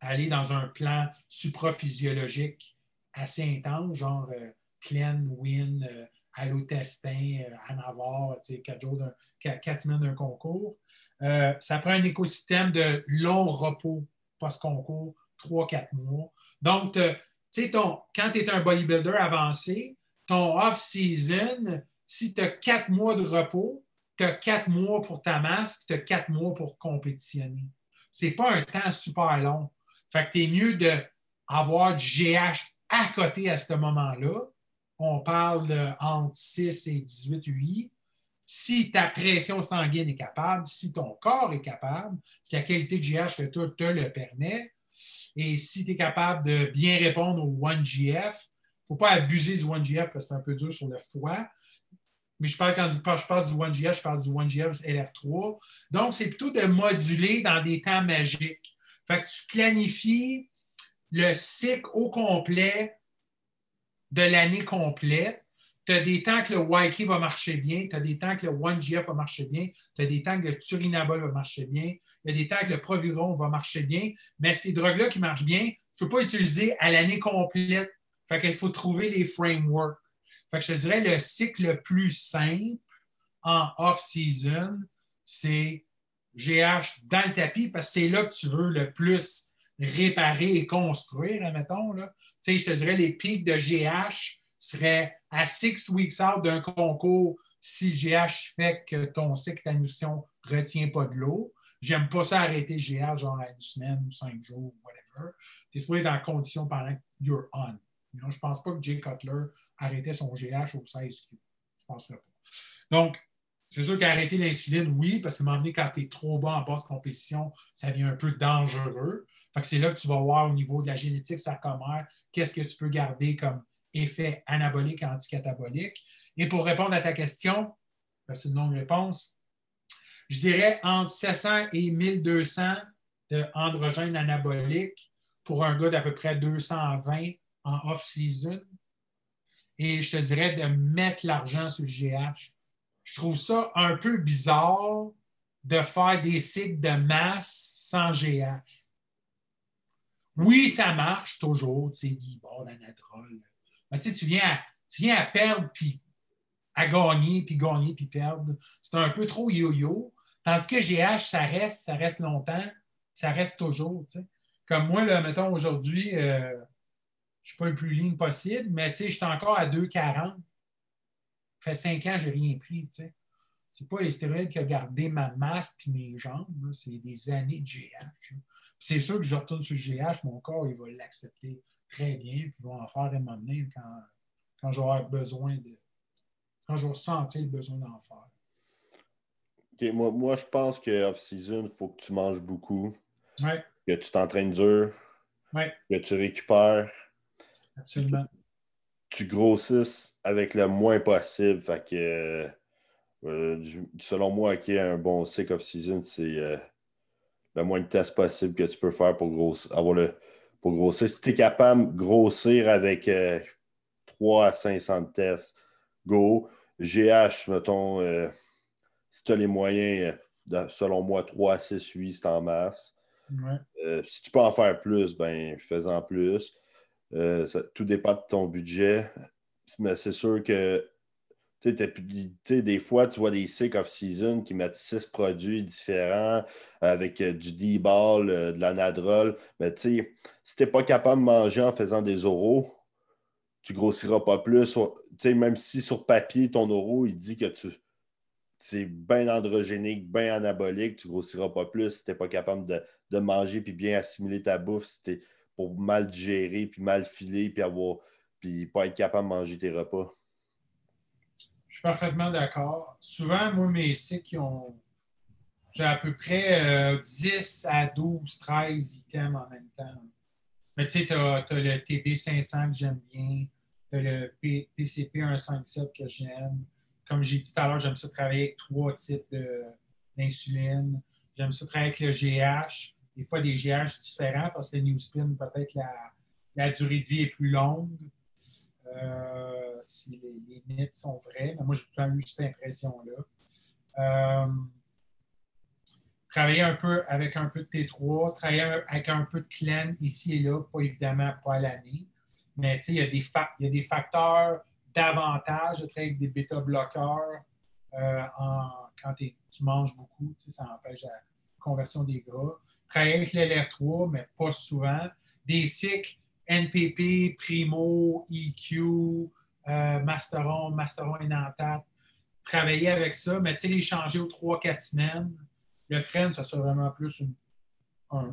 aller dans un plan supraphysiologique assez intense, genre euh, pleine, win, allotestin, en avoir, quatre, jours quatre semaines d'un concours. Euh, ça prend un écosystème de long repos post-concours, trois, quatre mois. Donc, ton, quand tu es un bodybuilder avancé, ton off-season, si tu as quatre mois de repos, tu as quatre mois pour ta masse, tu as quatre mois pour compétitionner. Ce n'est pas un temps super long. Fait que tu es mieux d'avoir du GH à côté à ce moment-là on parle de entre 6 et 18 UI. Si ta pression sanguine est capable, si ton corps est capable, si la qualité de GH que te le permet, et si tu es capable de bien répondre au 1GF, il ne faut pas abuser du 1GF parce que c'est un peu dur sur le foie. Mais je parle quand, je parle du 1GF, je parle du 1GF LF3. Donc, c'est plutôt de moduler dans des temps magiques. Fait que tu planifies le cycle au complet de l'année complète. Tu as des temps que le YK va marcher bien, tu as des temps que le 1GF va marcher bien, tu as des temps que le Turinabol va marcher bien, il y a des temps que le Proviron va marcher bien, mais ces drogues-là qui marchent bien, tu ne peux pas utiliser à l'année complète. Fait qu'il faut trouver les frameworks. Fait que je te dirais le cycle le plus simple en off-season, c'est GH dans le tapis parce que c'est là que tu veux le plus réparer et construire, admettons. Là. Je te dirais les pics de GH seraient à six weeks out d'un concours si GH fait que ton cycle d'admission ne retient pas de l'eau. J'aime pas ça arrêter GH genre à une semaine ou cinq jours, whatever. Tu es supposé être en condition pendant que you're on. Je ne pense pas que Jay Cutler arrêtait son GH au 16 Q. Je pense pas. Donc, c'est sûr qu'arrêter l'insuline, oui, parce que un moment donné, quand tu es trop bas en basse compétition, ça devient un peu dangereux. C'est là que tu vas voir au niveau de la génétique sarcomère, qu'est-ce que tu peux garder comme effet anabolique anticatabolique. Et pour répondre à ta question, que c'est une longue réponse, je dirais entre 700 et 1200 d'androgènes anaboliques pour un gars d'à peu près 220 en off-season. Et je te dirais de mettre l'argent sur le GH je trouve ça un peu bizarre de faire des cycles de masse sans GH. Oui, ça marche toujours, tu sais, bon, la Mais tu sais, tu viens, à, tu viens à perdre, puis à gagner, puis gagner, puis perdre. C'est un peu trop yo-yo. Tandis que GH, ça reste, ça reste longtemps, ça reste toujours. Tu sais. Comme moi, là, mettons, aujourd'hui, euh, je ne suis pas le plus ligne possible, mais tu sais, je suis encore à 2,40 fait cinq ans, je n'ai rien pris. Ce n'est pas les stéroïdes qui ont gardé ma masse et mes jambes. C'est des années de GH. C'est sûr que je retourne sur le GH, mon corps, il va l'accepter très bien. Puis je vais en faire moment donné quand, quand j'aurai besoin de. Quand je vais ressentir le besoin d'en faire. moi, moi, je pense que off-season, il faut que tu manges beaucoup. Que tu t'entraînes dur. Que tu récupères. Absolument tu grossisses avec le moins possible. Fait que, euh, selon moi, qui est un bon cycle off-season, c'est euh, le moins de tests possible que tu peux faire pour grossir. Avoir le, pour grossir. Si tu es capable de grossir avec 3 euh, à 500 tests, go. GH, mettons, si tu as les moyens, selon moi, 3 à 6, 8, c'est en masse. si tu peux en faire plus, ben fais-en plus. Euh, tout dépend de ton budget. Mais c'est sûr que des fois, tu vois des cycles off-season qui mettent six produits différents avec euh, du D-ball, euh, de l'anadrol. Mais si tu n'es pas capable de manger en faisant des oraux, tu grossiras pas plus. Même si sur papier, ton oro, il dit que tu c'est bien androgénique, bien anabolique, tu grossiras pas plus si tu n'es pas capable de, de manger puis bien assimiler ta bouffe. Si pour mal digérer, puis mal filer, puis avoir puis pas être capable de manger tes repas. Je suis parfaitement d'accord. Souvent, moi, mes cycles, ont. J'ai à peu près 10 euh, à 12, 13 items en même temps. Mais tu sais, tu as, le TB500 que j'aime bien, tu as le PCP 157 que j'aime. Comme j'ai dit tout à l'heure, j'aime ça travailler avec trois types d'insuline. J'aime ça travailler avec le GH des fois des GH différents parce que le New Spin, peut-être la, la durée de vie est plus longue. Euh, si les, mythes sont vrais, mais moi j'ai tout eu cette impression-là. Euh, travailler un peu avec un peu de T3, travailler avec un peu de clen ici et là, pas évidemment pas à l'année, mais il y, a des il y a des facteurs d'avantage de travailler avec des bêta-bloqueurs euh, quand tu manges beaucoup, ça empêche la conversion des gras travailler avec l'LR3, mais pas souvent. Des cycles NPP, Primo, EQ, euh, Masteron, Masteron et. Travailler avec ça, mais tu sais, les changer aux 3-4 semaines. Le train, ça sera vraiment plus une,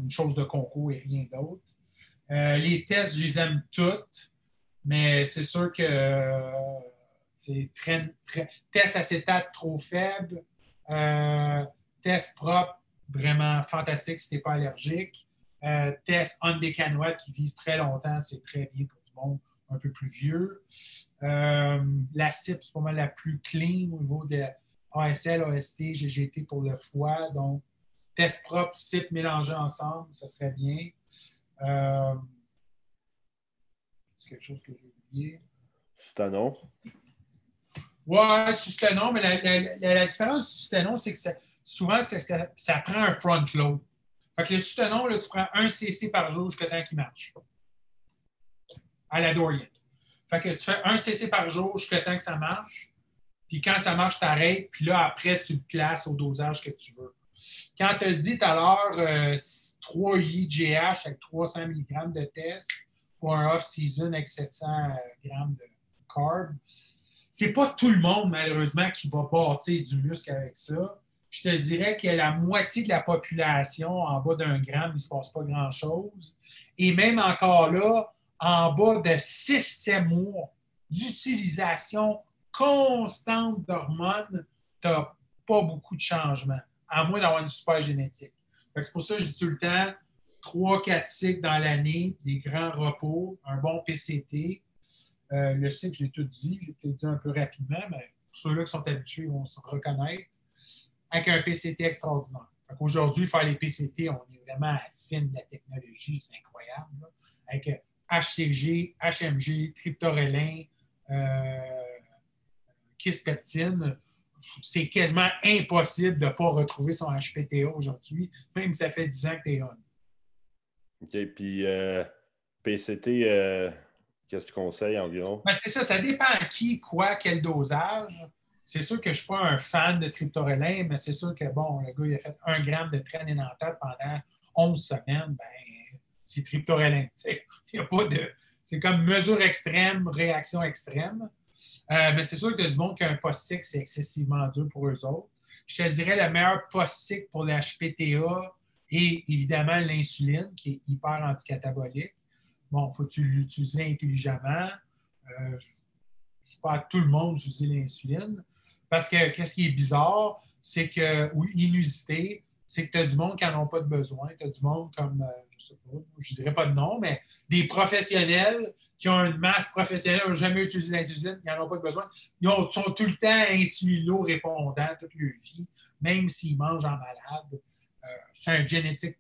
chose de concours et rien d'autre. Euh, les tests, je les aime toutes, mais c'est sûr que c'est très, test acétate trop faible, euh, test propre vraiment fantastique si tu n'es pas allergique. Euh, test on qui vivent très longtemps, c'est très bien pour du monde un peu plus vieux. Euh, la CIP, c'est pas mal la plus clean au niveau de ASL, AST, GGT pour le foie. Donc, test propre, CIP mélangés ensemble, ça serait bien. Euh, c'est quelque chose que j'ai oublié. Sustanon. Ouais, Sustanon, mais la, la, différence du Sustanon, c'est que ça, souvent, c'est ça prend un front load. Fait que le soutenon, là, tu prends un CC par jour jusqu'à temps qu'il marche. À la Dorian. Fait que tu fais un CC par jour jusqu'à temps que ça marche. Puis quand ça marche, tu arrêtes. Puis là, après, tu le classes au dosage que tu veux. Quand tu as dit tout à l'heure 3 IGH avec 300 mg de test pour un off-season avec 700 g de carb, c'est pas tout le monde, malheureusement, qui va bâtir du muscle avec ça. Je te dirais que la moitié de la population, en bas d'un gramme, il ne se passe pas grand-chose. Et même encore là, en bas de 6-7 mois d'utilisation constante d'hormones, tu n'as pas beaucoup de changements, à moins d'avoir une super génétique. C'est pour ça que je dis tout le temps 3-4 cycles dans l'année, des grands repos, un bon PCT. Euh, le cycle, je l'ai tout dit, je l'ai peut-être dit un peu rapidement, mais ceux-là qui sont habitués vont se reconnaître, avec un PCT extraordinaire. Aujourd'hui, faire les PCT, on est vraiment à la fin de la technologie, c'est incroyable. Avec HCG, HMG, tryptorelin, euh, kispeptine, c'est quasiment impossible de ne pas retrouver son HPTA aujourd'hui, même si ça fait 10 ans que tu es on. OK, puis euh, PCT, euh, qu'est-ce que tu conseilles environ? Ben, c'est ça, ça dépend à qui, quoi, quel dosage. C'est sûr que je ne suis pas un fan de tryptorelin, mais c'est sûr que, bon, le gars, il a fait un gramme de traîne énantate pendant 11 semaines, ben, c'est tryptorelin. Il a pas de. C'est comme mesure extrême, réaction extrême. Euh, mais c'est sûr que du monde qui a un post c'est excessivement dur pour eux autres. Je te dirais le meilleur post pour l'HPTA est évidemment l'insuline, qui est hyper anticatabolique. Bon, faut l'utiliser intelligemment. Euh, je ne pas à tout le monde d'utiliser l'insuline. Parce que qu'est-ce qui est bizarre, c'est que, ou inusité, c'est que tu as du monde qui n'en ont pas de besoin. Tu as du monde comme, euh, je sais pas, je dirais pas de nom, mais des professionnels qui ont une masse professionnelle, n'ont jamais utilisé l'insuline, ils n'en ont pas de besoin. Ils sont tout le temps insulino-répondants toute leur vie, même s'ils mangent en malade. Euh, c'est un génétique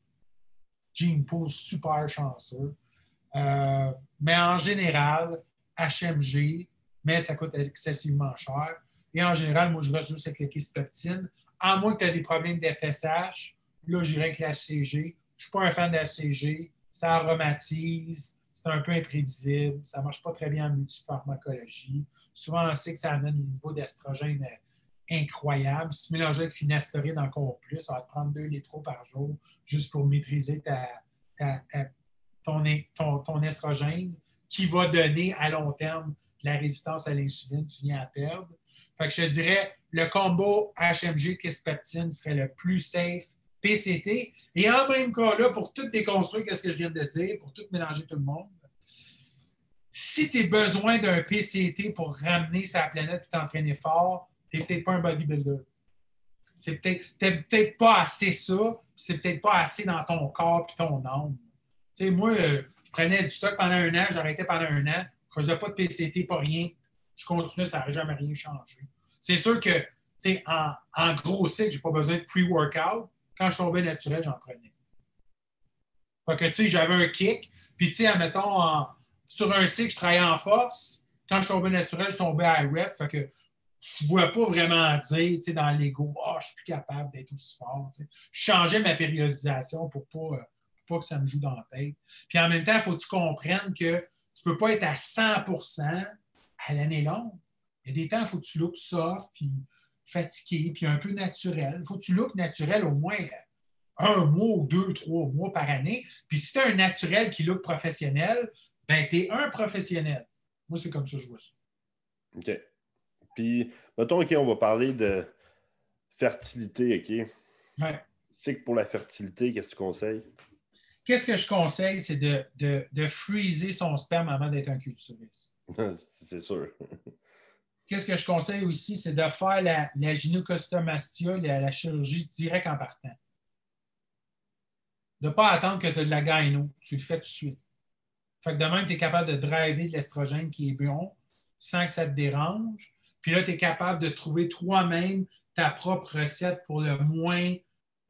gene pool super chanceux. Euh, mais en général, HMG, mais ça coûte excessivement cher. Et en général, moi, je reste juste avec le kispeptine. À moins que tu aies des problèmes d'FSH, là, j'irai avec la CG. Je ne suis pas un fan de la CG. Ça aromatise c'est un peu imprévisible, ça ne marche pas très bien en multipharmacologie. Souvent, on sait que ça amène un niveau d'estrogène incroyable. Si tu mélanges avec finasteride encore plus, ça va te prendre 2 litres par jour juste pour maîtriser ton, ton, estrogène qui va donner à long terme la résistance à l'insuline, tu viens à perdre. Fait que je dirais, le combo HMG-kispeptine serait le plus safe PCT. Et en même cas, là, pour tout déconstruire, ce que je viens de dire, pour tout mélanger tout le monde, si tu as besoin d'un PCT pour ramener sa planète et t'entraîner fort, tu n'es peut-être pas un bodybuilder. C'est peut-être peut pas assez ça, c'est peut-être pas assez dans ton corps et ton âme. Moi, euh, je prenais du stock pendant un an, j'arrêtais pendant un an, je faisais pas de PCT, pas rien. Je continuais, ça n'aurait jamais rien changé. C'est sûr que, tu sais, en, gros cycle, je n'ai pas besoin de pre-workout, quand je tombais naturel, j'en prenais. Fait que, tu sais, j'avais un kick. Puis, tu sais, admettons, sur un cycle, je travaillais en force. Quand je tombais naturel, je tombais à rep. Fait que je ne pouvais pas vraiment dire, tu sais, dans l'ego, oh, je suis plus capable d'être aussi fort. Je changeais ma périodisation pour pas, pas, que ça me joue dans la tête. Puis en même temps, il faut que tu comprennes que tu ne peux pas être à 100 à l'année longue. Il y a des temps, il faut que tu look soft, puis fatigué, puis un peu naturel. Il faut que tu look naturel au moins un mois ou deux, trois mois par année. Puis si tu as un naturel qui look professionnel, ben tu es un professionnel. Moi, c'est comme ça que je vois ça. OK. Puis, mettons, OK, on va parler de fertilité, OK? Ouais. C'est que pour la fertilité, qu'est-ce que tu conseilles? Qu'est-ce que je conseille, c'est de, de, de freezer son sperme avant d'être un culturiste. c'est sûr. Qu'est-ce que je conseille aussi, c'est de faire la, la la, la, chirurgie direct en partant. De ne pas attendre que tu aies de la gyno. Tu le fais tout de suite. Fait que de même, tu es capable de driver de l'estrogène qui est bon sans que ça te dérange. Puis là, tu es capable de trouver toi-même ta propre recette pour le moins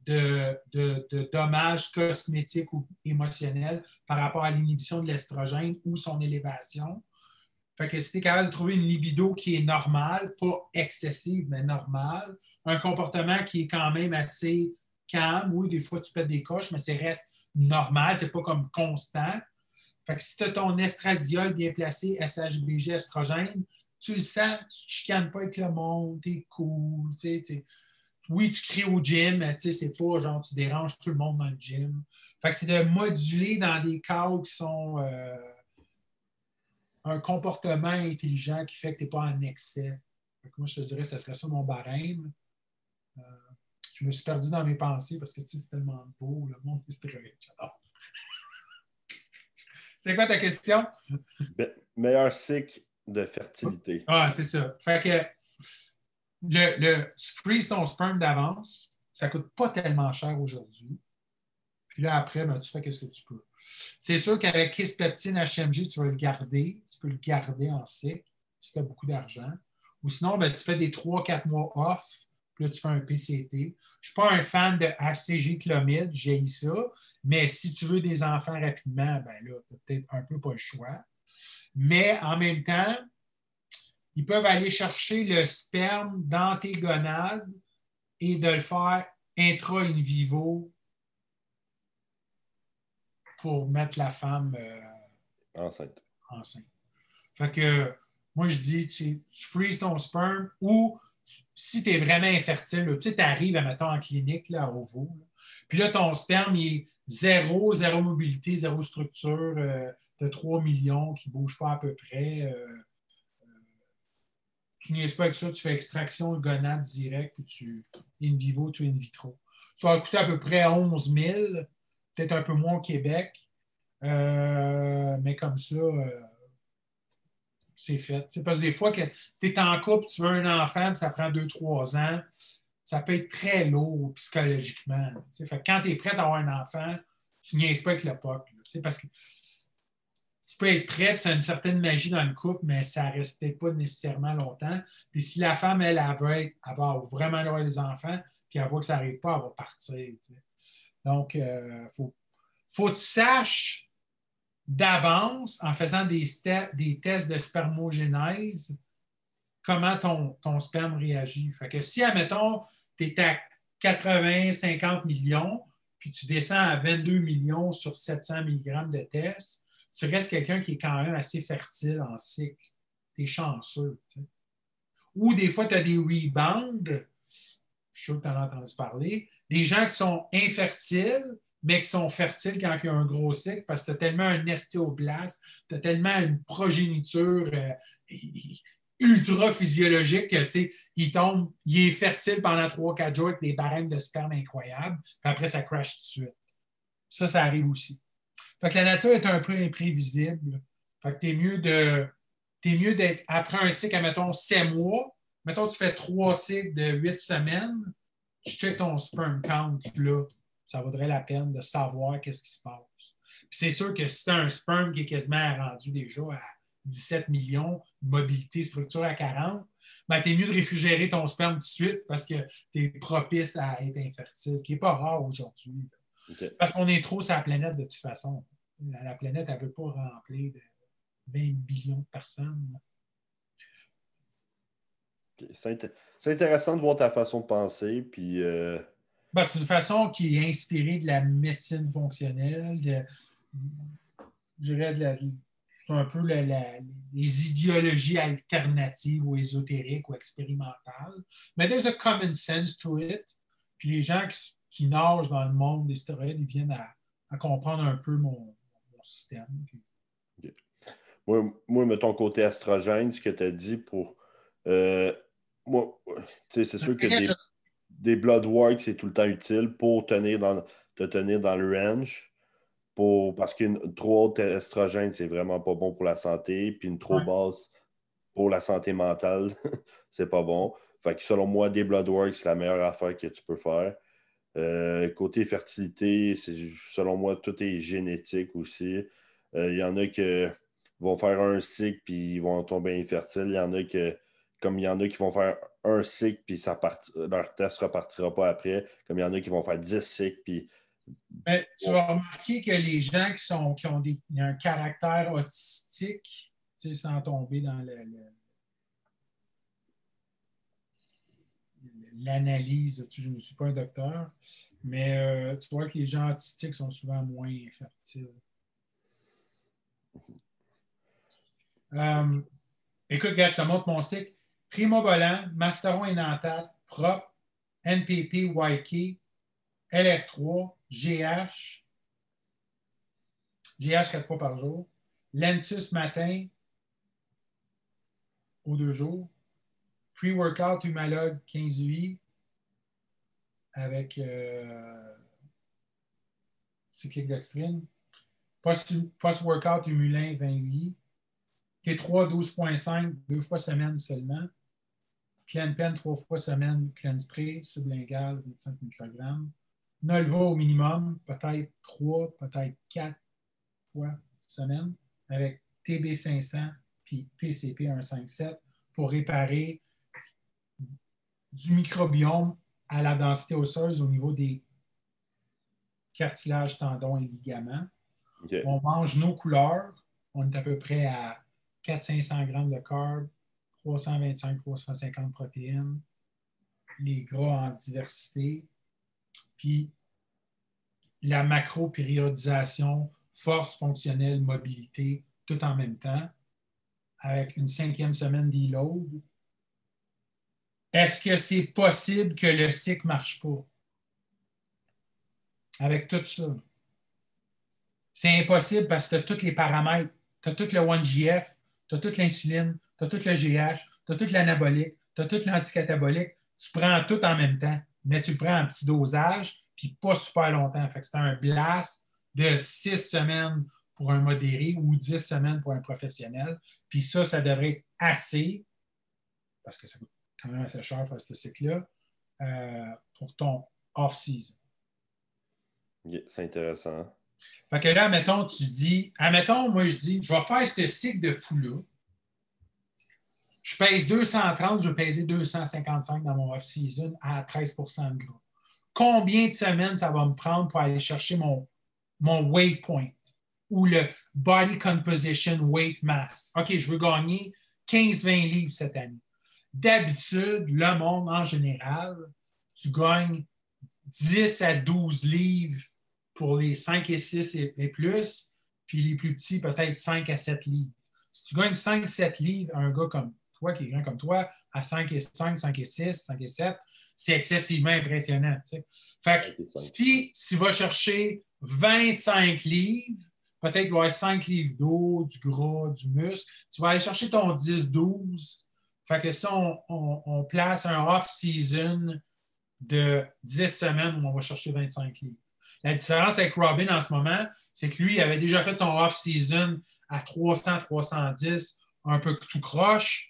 de, de, de, dommages cosmétiques ou émotionnels par rapport à l'inhibition de l'estrogène ou son élévation. Fait que si tu es capable de trouver une libido qui est normale, pas excessive, mais normale, un comportement qui est quand même assez calme, oui, des fois tu pètes des coches, mais c'est reste normal, c'est pas comme constant. Fait que si tu as ton estradiol bien placé, SHBG, estrogène, tu le sens, tu ne chicanes pas avec le monde, tu es cool. Oui, tu cries au gym, mais c'est pas genre tu déranges tout le monde dans le gym. Fait que c'est de moduler dans des cas qui sont euh, un comportement intelligent qui fait que tu n'es pas en excès. moi, je te dirais, ce serait ça mon barème. Euh, je me suis perdu dans mes pensées parce que c'est tellement beau, le monde est très C'était quoi ta question? meilleur cycle de fertilité. Ah, c'est ça. Fait que le, le freeze ton sperme d'avance, ça ne coûte pas tellement cher aujourd'hui. Puis là, après, ben, tu fais qu'est-ce que tu peux. C'est sûr qu'avec Kispeptine HMG, tu vas le garder. Tu peux le garder en cycle si tu as beaucoup d'argent. Ou sinon, ben, tu fais des 3-4 mois off, puis là, tu fais un PCT. Je ne suis pas un fan de ACG chlomide, j'ai ça. Mais si tu veux des enfants rapidement, ben là, tu n'as peut-être un peu pas le choix. Mais en même temps, ils peuvent aller chercher le sperme dans tes gonades et de le faire intra-in vivo pour mettre la femme euh, enceinte. enceinte. Fait que moi, je dis, tu, tu freezes ton sperme ou si tu es vraiment infertile, tu arrives, mettons, en clinique là, à OVO, puis là, ton sperme, il est zéro, zéro mobilité, zéro structure, euh, de 3 millions qui ne bougent pas à peu près. Euh, tu niaises pas avec ça, tu fais extraction de gonade direct, puis tu in vivo, tu in vitro. Ça va coûter à peu près 11 000, peut-être un peu moins au Québec, euh, mais comme ça, euh, c'est fait. C'est parce que des fois, tu es en couple, tu veux un enfant, ça prend 2-3 ans, ça peut être très lourd psychologiquement. Fait quand tu es prêt à avoir un enfant, tu niaises pas avec le POC. Parce que peut être prêt, c'est une certaine magie dans le couple, mais ça ne reste peut-être pas nécessairement longtemps. Puis si la femme, elle, elle, veut vraiment avoir des enfants, puis elle voit que ça n'arrive pas, elle va partir. Donc, il euh, faut, faut que tu saches d'avance, en faisant des, tests de spermogénèse, comment ton, ton sperme réagit. Fait que si, admettons, tu es à 80, 50 millions, puis tu descends à 22 millions sur 700 mg de tests, tu restes quelqu'un qui est quand même assez fertile en cycle. Tu es chanceux. Ou des fois, tu as des rebounds. Je suis sûr que tu en as entendu parler. Des gens qui sont infertiles, mais qui sont fertiles quand il y a un gros cycle parce que tu as tellement un estéoblast, tu as tellement une progéniture euh, ultra physiologique que il tombe, il est fertile pendant 3-4 jours avec des barèmes de sperme incroyables, puis après ça crash tout de suite. Ça, ça arrive aussi. Fait que la nature est un peu imprévisible. Fait que t'es mieux de. es mieux d'être après un cycle, mettons, 7 mois. Mettons, tu fais trois cycles de 8 semaines, tu checkes ton sperm count, là, ça vaudrait la peine de savoir qu'est-ce qui se passe. Puis c'est sûr que si tu as un sperme qui est quasiment rendu déjà à 17 millions, mobilité, structure à 40, ben, tu es mieux de réfrigérer ton sperme tout de suite parce que tu es propice à être infertile, qui n'est pas rare aujourd'hui. Parce qu'on est trop sur la planète de toute façon. La, planète, elle ne veut pas remplir de 20 billions de personnes. C'est intéressant de voir ta façon de penser. Puis, euh, ben, c'est une façon qui est inspirée de la médecine fonctionnelle, je dirais un peu les idéologies alternatives ou ésotériques ou expérimentales. Mais there's a common sense to it. Puis les gens qui, qui nagent dans le monde des stéroïdes, ils viennent à, comprendre un peu mon, système. Moi, moi, mettons côté astrogène, ce que tu as dit pour. Euh, moi, c'est sûr que des, des blood work, c'est tout le temps utile pour tenir dans, te tenir dans le range. Pour, parce qu'une trop haute estrogène, c'est vraiment pas bon pour la santé. Puis une trop basse pour la santé mentale, c'est pas bon. Fait que selon moi, des blood work, c'est la meilleure affaire que tu peux faire. Euh, côté fertilité, selon moi, tout est génétique aussi. Euh, il y en a qui vont faire un cycle puis ils vont tomber infertiles. Il y en a que, comme il y en a qui vont faire un cycle puis ça leur test ne repartira pas après. Comme il y en a qui vont faire 10 cycles puis. Ben, tu vas remarquer que les gens qui, sont, qui ont un caractère autistique, sans tomber dans le l'analyse. Je ne suis pas un docteur, mais euh, tu vois que les gens autistiques sont souvent moins fertiles. Euh, écoute, regarde, je te montre mon cycle. Primo Volant, Masteron Enantate, Prop, NPP, YK, LR3, GH, GH quatre fois par jour, Lensus matin, aux deux jours, Pre-workout Humalogue 15 UI avec euh, cyclique dextrine, Post-workout Humulin 20 UI, T3 12.5 deux fois semaine seulement, Clean Pen trois fois semaine, Clean Spray sublingual 25 microgrammes, Nolva au minimum, peut-être trois, peut-être quatre fois semaine, avec TB500 puis PCP 157 pour réparer du microbiome à la densité osseuse au niveau des cartilages, tendons et ligaments. On mange nos couleurs. On est à peu près à 400-500 grammes de carbs, 325-350 protéines, les gras en diversité, puis la macro-périodisation, force fonctionnelle, mobilité, tout en même temps, avec une cinquième semaine d'e-load. Est-ce que c'est possible que le cycle ne marche pas? Avec tout ça. C'est impossible parce que tu as tous les paramètres. Tu as tout le 1GF, tu as toute l'insuline, tu as tout le GH, tu as tout l'anabolique, tu as tout l'anticatabolique. Tu prends tout en même temps, mais tu prends un petit dosage, puis pas super longtemps. Fait que c'est un blast de six semaines pour un modéré ou dix semaines pour un professionnel. Puis ça, ça devrait être assez, parce que ça coûte quand même assez cher faire ce cycle-là, euh, pour ton off-season. c'est intéressant. Fait que là, admettons, tu dis, admettons, moi je dis, je vais faire ce cycle de fou-là. Je pèse 230, je vais peser 255 dans mon off-season à 13% de gras. Combien de semaines ça va me prendre pour aller chercher mon, mon weight point ou le body composition weight mass? OK, je veux gagner 15-20 livres cette année. D'habitude, le monde en général, tu gagnes 10 à 12 livres pour les 5 et 6 et, plus, puis les plus petits, peut-être 5 à 7 livres. Si tu gagnes 5-7 livres, un gars comme toi, qui est grand comme toi, à 5 et 5, 5 et 6, 5 et 7, c'est excessivement impressionnant. Fait que si, tu vas chercher 25 livres, peut-être tu vas avoir 5 livres d'eau, du gras, du muscle, tu vas aller chercher ton 10-12. Fait que si on place un off-season de 10 semaines où on va chercher 25 livres. La différence avec Robin en ce moment, c'est que lui, il avait déjà fait son off-season à 300, 310, un peu tout croche.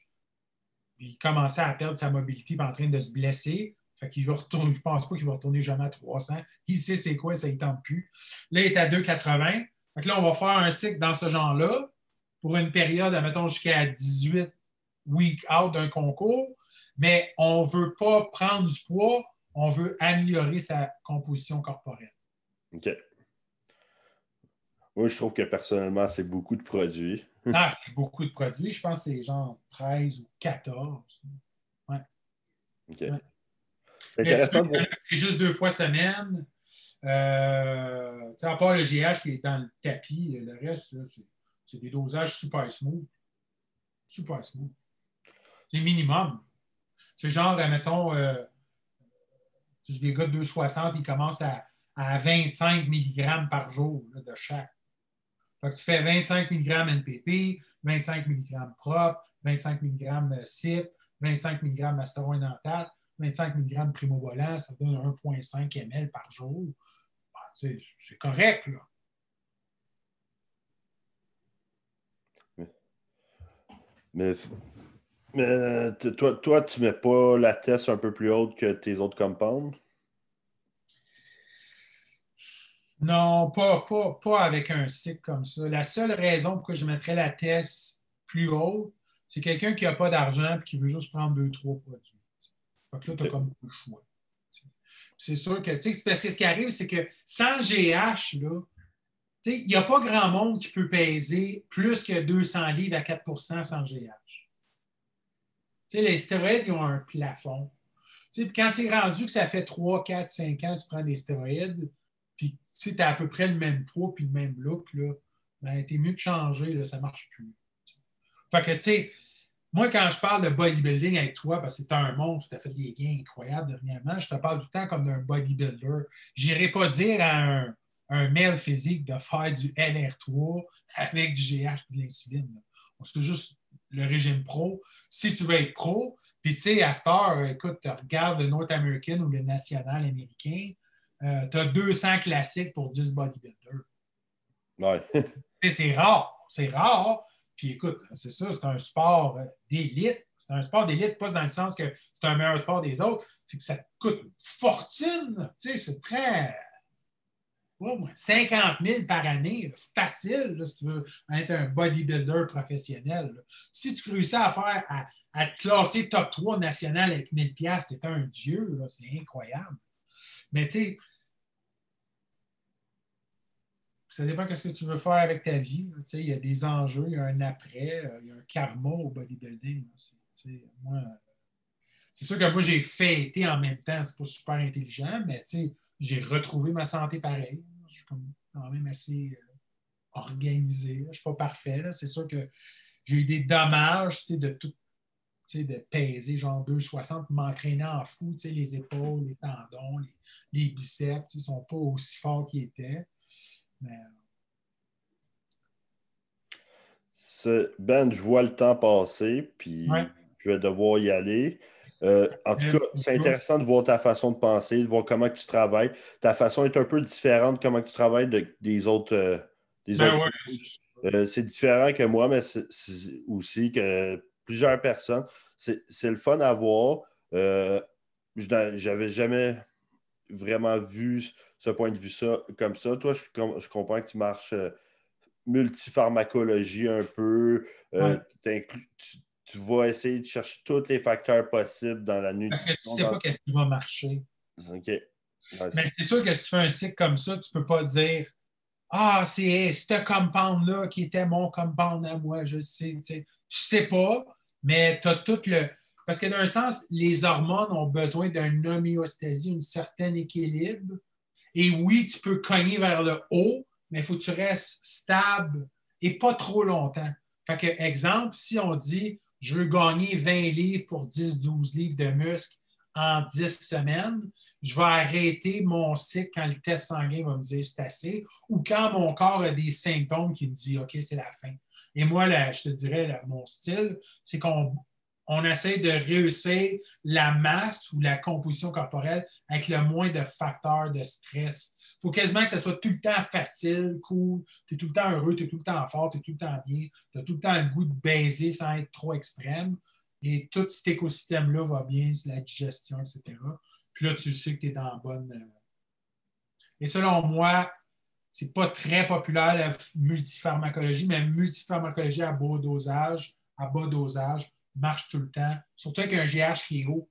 Il commençait à perdre sa mobilité en train de se blesser. Fait qu'il va retourner, je pense pas qu'il va retourner jamais à 300. Il sait c'est quoi, ça ne tente plus. Là, il est à 2,80. Fait là, on va faire un cycle dans ce genre-là pour une période, admettons, jusqu'à 18 week out d'un concours. Mais on ne veut pas prendre du poids, on veut améliorer sa composition corporelle. OK. Moi, je trouve que personnellement, c'est beaucoup de produits. ah, c'est beaucoup de produits. Je pense que c'est genre 13 ou 14. Ouais. OK. C'est intéressant. C'est juste deux fois semaine. Euh, à part le GH qui est dans le tapis, le reste, c'est des dosages super smooth. Super smooth. C'est minimum. C'est genre, mettons, euh, des gars de 260, ils commencent à à 25 mg par jour de chaque. Fait tu fais 25 mg NPP, 25 mg propre, 25 mg CIP, 25 mg masteroinantate, 25 mg primobolant, ça donne 1,5 ml par jour. Ah, c'est correct, là. Mais, mais toi, toi, tu ne mets pas la test un peu plus haute que tes autres compounds? Non, pas, pas, avec un cycle comme ça. La seule raison pour que je mettrais la test plus haute, c'est quelqu'un qui n'a pas d'argent et qui veut juste prendre deux, trois produits. Donc là, tu as comme beaucoup de choix. C'est sûr que, tu sais, parce que ce qui arrive, c'est que sans GH, là, il n'y a pas grand monde qui peut peser plus que 200 livres à 4% sans GH. sais, les stéroïdes, ils ont un plafond. sais, quand c'est rendu que ça fait 3, 4, 5 ans que tu prends des stéroïdes, si tu as à peu près le même poids puis le même look, là, ben, tu es mieux de changer, là, ça ne marche plus. Fait que, tu sais, moi, quand je parle de bodybuilding avec toi, parce que tu un monstre, tu as fait des gains incroyables dernièrement, je te parle tout le temps comme d'un bodybuilder. Je n'irai pas dire à un, un male physique de faire du LR3 avec du GH et de l'insuline. C'est juste le régime pro. Si tu veux être pro, puis tu sais, à cette heure, écoute, regarde le North American ou le national américain, euh, tu as 200 classiques pour 10 bodybuilders. Ouais. c'est rare. C'est rare. Puis écoute, c'est ça, c'est un sport d'élite. C'est un sport d'élite, pas dans le sens que c'est un meilleur sport des autres, c'est que ça coûte une fortune. Tu sais, c'est très. 50 000 par année, facile, si tu veux être un bodybuilder professionnel. Si tu réussis à faire, à, te classer top 3 national avec 1000 pièces, c'est un dieu, c'est incroyable. Mais tu sais, ça dépend de ce que tu veux faire avec ta vie. Il y a des enjeux, il y a un après, euh, il y a un karma au bodybuilding. C'est sûr que moi, j'ai fêté en même temps. C'est pas super intelligent, mais j'ai retrouvé ma santé pareil. Je suis quand même assez euh, organisé. Je ne suis pas parfait. C'est sûr que j'ai eu des dommages de tout de peser genre 2,60, m'entraîner en fou, les épaules, les tendons, les, biceps, ils ne sont pas aussi forts qu'ils étaient. Ben, je vois le temps passer, puis je vais devoir y aller. Euh, en tout cas, c'est intéressant de voir ta façon de penser, de voir comment tu travailles. Ta façon est un peu différente de comment tu travailles des autres. Euh, ben euh, c'est différent que moi, mais c'est aussi que plusieurs personnes. C'est le fun à voir. J'avais jamais vraiment vu ce point de vue ça, comme ça. Toi, je, je comprends que tu marches euh, multipharmacologie un peu. Euh, tu, vas essayer de chercher tous les facteurs possibles dans la nutrition. Parce que tu ne sais pas qu'est-ce qui va marcher. OK. Mais c'est sûr que si tu fais un cycle comme ça, tu ne peux pas dire Ah, c'est ce compound-là qui était mon compound à moi, je sais. Tu ne sais pas, mais tu as tout le parce que d'un sens, les hormones ont besoin d'une homéostasie, un certain équilibre. Et oui, tu peux cogner vers le haut, mais il faut que tu restes stable et pas trop longtemps. Fait que, exemple, si on dit je veux gagner 20 livres pour 10-12 livres de muscle en 10 semaines, je vais arrêter mon cycle quand le test sanguin va me dire c'est assez ou quand mon corps a des symptômes qui me disent OK, c'est la fin. Et moi, je te dirais, mon style, c'est qu'on on essaie de réussir la masse ou la composition corporelle avec le moins de facteurs de stress. Il faut quasiment que ce soit tout le temps facile, cool, tu es tout le temps heureux, tu es tout le temps fort, tu es tout le temps bien, tu as tout le temps le goût de baiser sans être trop extrême. Et tout cet écosystème-là va bien, c'est la digestion, etc. Puis là, tu sais que tu es dans la bonne. Euh, Et selon moi, c'est pas très populaire la multipharmacologie, mais multipharmacologie à bas dosage, à bas dosage, marche tout le temps, surtout avec un GH qui est haut.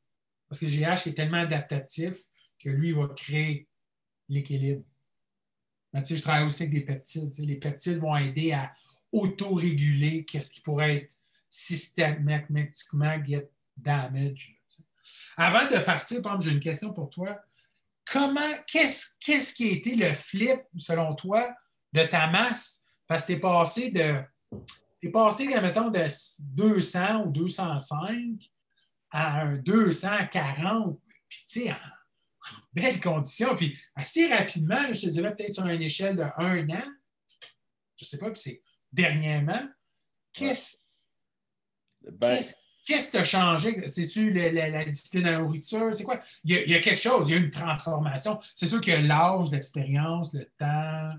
Parce que le GH est tellement adaptatif que lui, il va créer l'équilibre. je travaille aussi avec des peptides. Les peptides vont aider à auto-réguler qu'est-ce qui pourrait être systématiquement get damage. Avant de partir, par j'ai une question pour toi. Comment, qu'est-ce, qui a été le flip, selon toi, de ta masse? Parce que tu es passé de passé, mettons, de 200 ou 205 à un 240, puis tu sais, en, belle condition, puis assez rapidement, je te dirais peut-être sur une échelle de un an, je ne sais pas, puis c'est dernièrement, qu'est-ce ben, Qu'est-ce qui a changé? C'est-tu la, discipline à la nourriture? C'est quoi? Il y, a, quelque chose, il y a une transformation. C'est sûr que l'âge, l'expérience, le temps.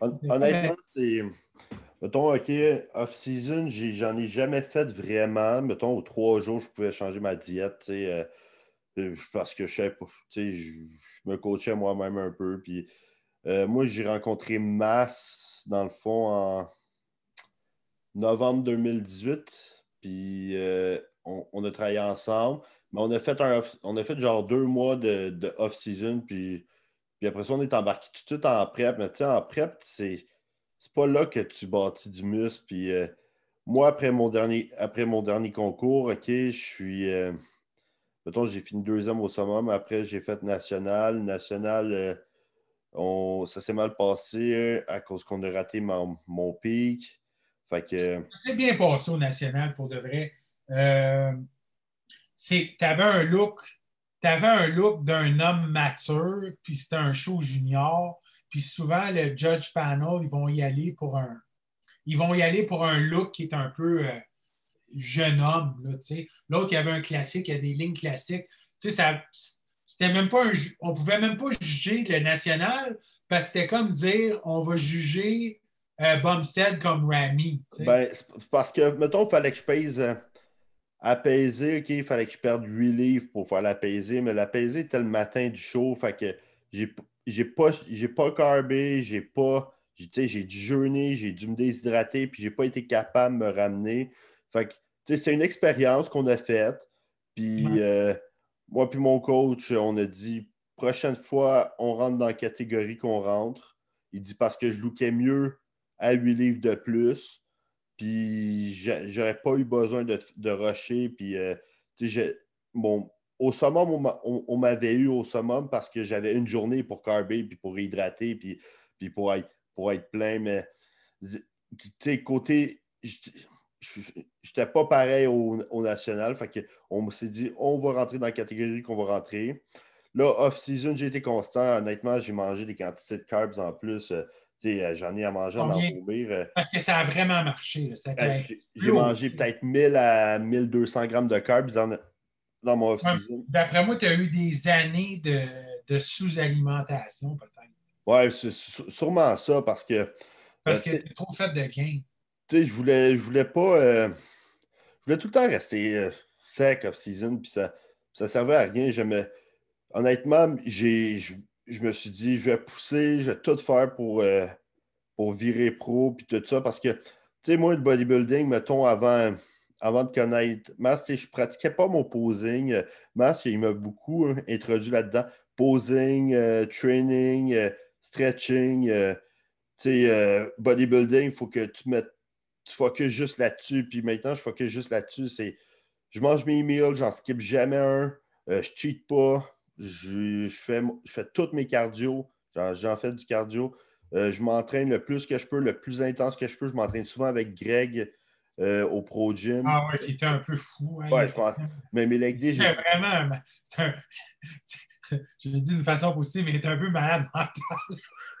Honnêtement, c'est Mettons, OK, off-season, j'en ai, jamais fait vraiment. Mettons, aux trois jours, je pouvais changer ma diète, euh, euh, parce que je sais pas, je, je me coachais moi-même un peu. Puis, euh, moi, j'ai rencontré Mass, dans le fond, en novembre 2018. Puis, on, a travaillé ensemble. Mais on a fait, un on a fait genre deux mois de, off-season. Puis, puis après ça, on est embarqué tout de suite en prep. Mais tu sais, en prep, c'est pas là que tu bâtis du muscle. Puis euh, moi, après mon, dernier, après mon dernier concours, OK, je suis. Euh, mettons, j'ai fini deuxième au summum. Après, j'ai fait national. National, euh, on, ça s'est mal passé à cause qu'on a raté mon, pic. C'est bien passé au national pour de vrai. Euh, tu avais un look. Un look d'un homme mature, puis c'était un show junior. Puis souvent, le judge panel, ils vont y aller pour un. Ils vont y aller pour un look qui est un peu euh, jeune homme. L'autre, il y avait un classique, il y a des lignes classiques. Ça, c'était un, on pouvait même pas juger le national parce que c'était comme dire on va juger euh, Bumstead comme Rami. Ben, parce que, mettons, il fallait que je pèse euh, apaiser, OK, il fallait que je perde 8 livres pour faire l'apaiser, mais l'apaiser était le matin du show, fait que j'ai, j'ai pas, j'ai pas carbé, j'ai pas, j'ai, j'ai dû jeûner, j'ai dû me déshydrater, puis j'ai pas été capable de me ramener. Fait que, c'est une expérience qu'on a faite, puis euh, moi puis mon coach, on a dit, prochaine fois, on rentre dans la catégorie qu'on rentre. Il dit parce que je lookais mieux à 8 livres de plus. Puis j'aurais pas eu besoin de, rusher. Euh, bon, au summum, on, m'avait eu au summum parce que j'avais une journée pour carber, puis pour hydrater, puis, puis pour, être, pour être plein. Mais côté. J'étais pas pareil au, national. Fait on s'est dit, on va rentrer dans la catégorie qu'on va rentrer. Là, off-season, j'ai été constant. Honnêtement, j'ai mangé des quantités de carbs en plus. Euh, j'en ai à manger en mourir. Euh. Parce que ça a vraiment marché. Ben, j'ai mangé peut-être 1000 à 1200 grammes de carbs dans, dans mon off-season. D'après moi, tu as eu des années de, de sous-alimentation, peut-être. Oui, c'est sûrement ça, parce que. Parce que tu es trop fait de gain. Tu sais, je voulais, je voulais pas. Euh, je voulais tout le temps rester sec off-season, puis ça ne servait à rien. Honnêtement, j'ai je me suis dit, je vais pousser, je vais tout faire pour, euh, pour virer pro, puis tout ça, parce que, tu sais, moi, le bodybuilding, mettons, avant, avant de connaître Mas, je ne pratiquais pas mon posing. Mas, il m'a beaucoup hein, introduit là-dedans. Posing, euh, training, euh, stretching, tu sais, bodybuilding, il faut que tu mettes, focuses juste là-dessus, puis maintenant, je focus juste là-dessus, c'est, je mange mes meals, j'en skip jamais un, je cheat pas, je, fais, je fais tous mes cardio. J'en fais du cardio. Euh, je m'entraîne le plus que je peux, le plus intense que je peux. Je m'entraîne souvent avec Greg euh, au Pro Gym. Ah ouais, qui était un peu fou. Hein, ouais, je pense. Mais mes leg days. C'est vraiment. je le dis d'une façon positive, mais il est un peu malade mental.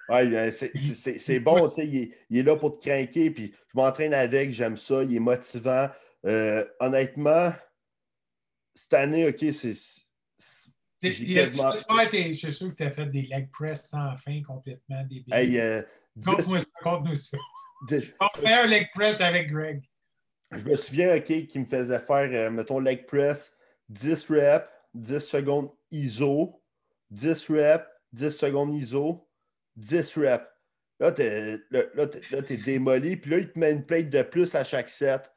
Oui, ben, c'est bon, tu sais, il, il, est là pour te craquer, puis je m'entraîne avec, j'aime ça, il est motivant. Euh, honnêtement, cette année, OK, c'est je suis sûr que tu as fait des leg press sans fin complètement débiles. Hey, euh, Compte-moi ça, compte-nous ça. On fait un leg press avec Greg. Je me souviens, OK, qui me faisait faire, euh, mettons, leg press, 10 reps, 10 secondes ISO, 10 reps, 10 secondes ISO, 10 reps. Là, tu es, là, démoli, puis là, il te met une plate de plus à chaque set.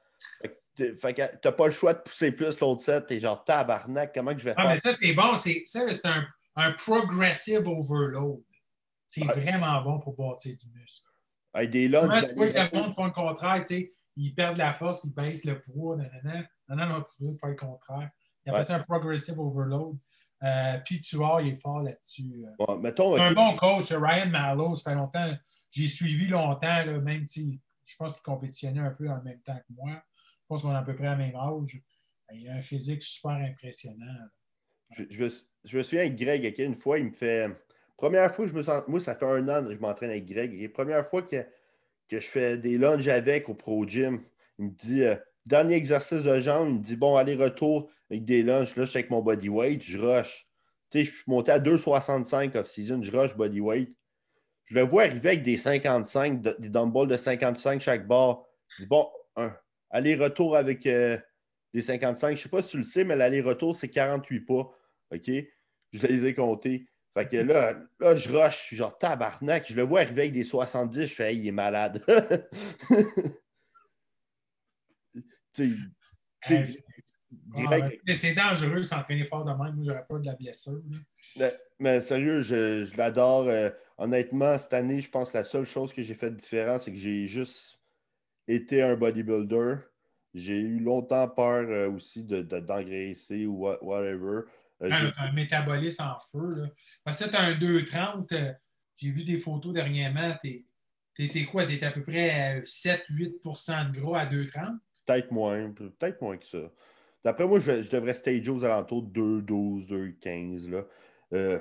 T'as pas le choix de pousser plus l'autre set. T'es genre tabarnak, comment que je vais ah, faire? mais ça, c'est bon. C'est, ça, c'est un, un, progressive overload. C'est vraiment bon pour bâtir du muscle. Avec des lunges. tu vois que le monde font le contraire, tu sais, ils perdent la force, ils baissent le poids, nanana. Non, non, non, tu veux faire le contraire. Il y a ça un progressive overload. Euh, puis tu vois, il est fort là-dessus. Euh. Bon, mettons, un bon coach, Ryan Mallow, ça fait longtemps. J'ai suivi longtemps, là, même si je pense qu'il compétitionnait un peu en même temps que moi. Je pense qu'on est à peu près à même âge. Il a un physique super impressionnant. Je, me, souviens avec Greg, une fois, il me fait. Première fois que je me sens. Moi, ça fait un an que je m'entraîne avec Greg. Et première fois que, que je fais des lunges avec au Pro Gym, il me dit euh, dernier exercice de jambes, il me dit bon, allez-retour avec des lunges. Là, je suis avec mon body weight, je rush. Tu sais, je suis monté à 2,65 off-season, je rush body weight. Je le vois arriver avec des 55, des dumbbells de 55 chaque barre. Je dis bon, un, Aller-retour avec euh, des 55. Je ne sais pas si tu le sais, mais l'aller-retour, c'est 48 pas. OK? Je les ai comptés. Fait que là, là je rush, je suis genre tabarnak. Je le vois arriver avec des 70, je fais, il est malade. c'est dangereux s'entraîner fort de même. Moi, j'aurais pas de la blessure. Mais, sérieux, je, l'adore. Euh, honnêtement, cette année, je pense que la seule chose que j'ai fait de différent, c'est que j'ai juste été un bodybuilder. J'ai eu longtemps peur euh, aussi d'engraisser de, ou whatever. Euh, un métabolisme en feu. Là. Parce que tu un 2,30. Euh, j'ai vu des photos dernièrement. Tu T'étais quoi? T'étais à peu près 7-8% de gras à 2,30? Peut-être moins, peut-être moins que ça. D'après moi, je, devrais stager aux alentours de 2,12, 2,15 là, euh,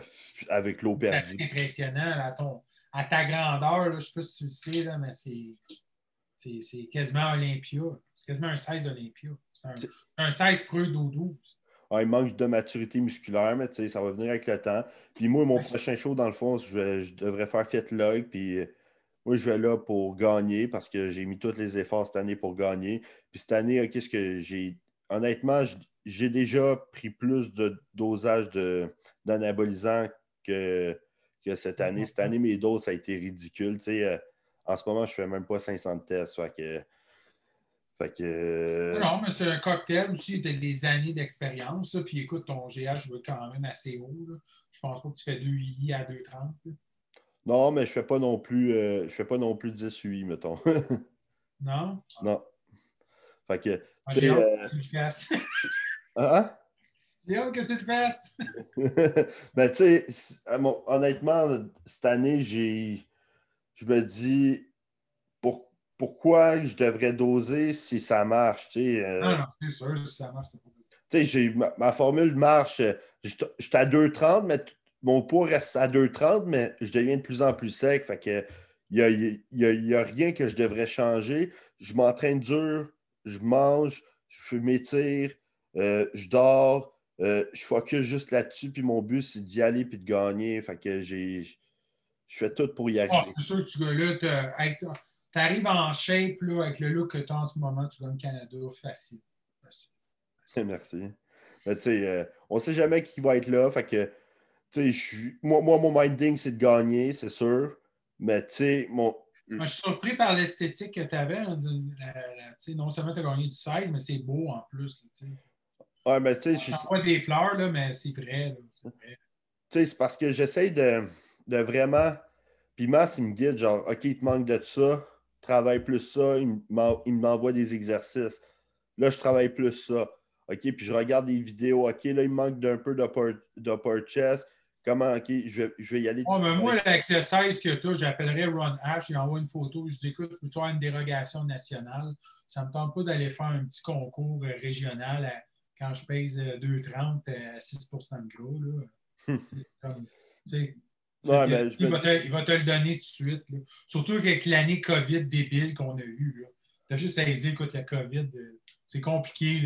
avec l'eau perdue. C'est impressionnant à, ton, à ta grandeur. Là, je ne sais pas si tu le sais, là, mais c'est quasiment Olympia. C'est quasiment un 16 Olympia. C'est un, un, 16 creux d'eau 12. Ah, il manque de maturité musculaire, mais ça va venir avec le temps. Puis moi, mon prochain show, dans le fond, je, devrais faire Fiat Log. Puis euh, moi, je vais là pour gagner parce que j'ai mis tous les efforts cette année pour gagner. Puis cette année, qu'est-ce que j'ai. Honnêtement, j'ai déjà pris plus de dosage d'anabolisant que, que cette année. Cette année, mes doses, ça a été ridicule. Euh, en ce moment, je ne fais même pas 500 tests. Fait que euh, non, mais c'est un cocktail aussi, tu as des années d'expérience. Puis écoute, ton GH va quand même assez haut. Là. Je pense pas que tu fais 2 UI à 2,30. Non, mais je fais pas non plus euh, je fais pas non plus 10 UI, mettons. non? Non. Fait que. Ah, j'ai hâte euh, que tu le fasses. hein? J'ai hâte que tu le fasses. ben, tu sais, honnêtement, cette année, j'ai. Je me dis pourquoi je devrais doser si ça marche? Euh, non, non, c'est sûr, si ça marche. Ma, ma, formule marche. Je suis à 2,30, mais mon poids reste à 2,30, mais je deviens de plus en plus sec. Fait que il n'y a, a, rien que je devrais changer. Je m'entraîne dur, je mange, je m'étire, euh, je dors, euh, je focus juste là-dessus, puis mon but, c'est d'y aller puis de gagner. Fait que j'ai. Je fais tout pour y ah, arriver. c'est sûr que tu là, tu arrives en shape là, avec le look que tu as en ce moment, tu gagnes Canada facile. Merci. Mais, euh, on ne sait jamais qui va être là. Fait que, moi, moi, mon minding, c'est de gagner, c'est sûr. Mais tu sais, mon. Moi, je suis surpris par l'esthétique que tu avais. non seulement tu as gagné du 16, mais c'est beau en plus. ouais, mais tu sais. Je des fleurs, là, mais c'est vrai. Tu sais, c'est parce que j'essaye de, de, vraiment. Puis Mass, il me guide, genre, OK, il te manque de ça travaille plus ça, il m'envoie des exercices. Là, je travaille plus ça. OK, puis je regarde des vidéos. OK, là, il me manque d'un peu d'upper chest. Comment, OK, je vais, je vais y aller. Oh, mais moi, avec le 16 que tu as, j'appellerais Ron Ash, il envoie une photo, je dis écoute, peux tu avoir une dérogation nationale? Ça ne me tente pas d'aller faire un petit concours euh, régional quand je pèse 2,30 euh, à 6 de gros. Là. comme, ben, il, va te, le donner tout de suite. Surtout avec l'année COVID débile qu'on a eue. Tu as juste à dire, écoute, la COVID, euh, c'est compliqué.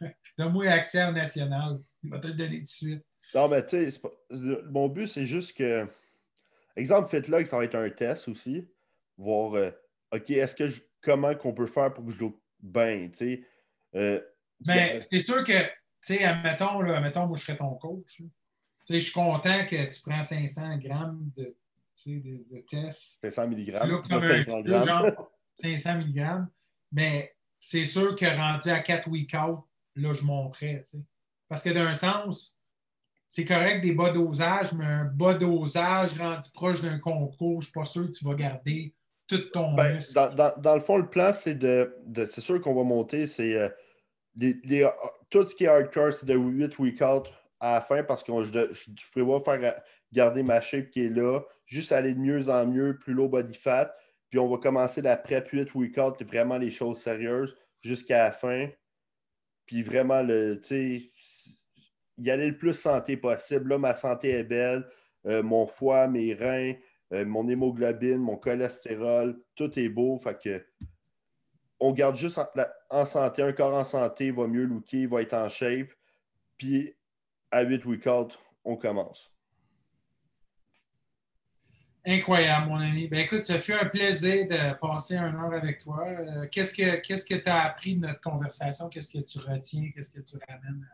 Donne-moi accès au national. Il va te le donner tout de suite. Non, mais tu sais, mon but, c'est juste que. Exemple, que ça va être un test aussi. Voir, euh, OK, est-ce que comment qu'on peut faire pour que je joue bien, tu sais. Euh, ben, c'est sûr que, tu sais, admettons, là, admettons, moi, je serais ton coach je suis content que tu prends 500 grammes de, de, de test. 500 mg. 500 grammes. 500 mg. Mais c'est sûr que rendu à 4 week out, là, je monterais. Parce que d'un sens, c'est correct des bas dosages, mais un bas dosage rendu proche d'un concours, je ne suis pas sûr que tu vas garder tout ton ben, dans, dans, le fond, le plan, c'est de, c'est sûr qu'on va monter, c'est euh, tout ce qui est hardcore, c'est de 8 week out à la fin parce que je, prévois faire garder ma shape qui est là, juste aller de mieux en mieux, plus low body fat. Puis on va commencer la prep 8 week out, vraiment les choses sérieuses jusqu'à la fin. Puis vraiment, le, y aller le plus santé possible. Là, ma santé est belle. Euh, mon foie, mes reins, euh, mon hémoglobine, mon cholestérol, tout est beau. Fait que on garde juste en, en santé. Un corps en santé va mieux looker, va être en shape. Puis à 8 week out, on commence. Incroyable, mon ami. Ben, écoute, ça fait un plaisir de passer un heure avec toi. Euh, qu'est-ce que tu que as appris de notre conversation? Qu'est-ce que tu retiens? Qu'est-ce que tu ramènes?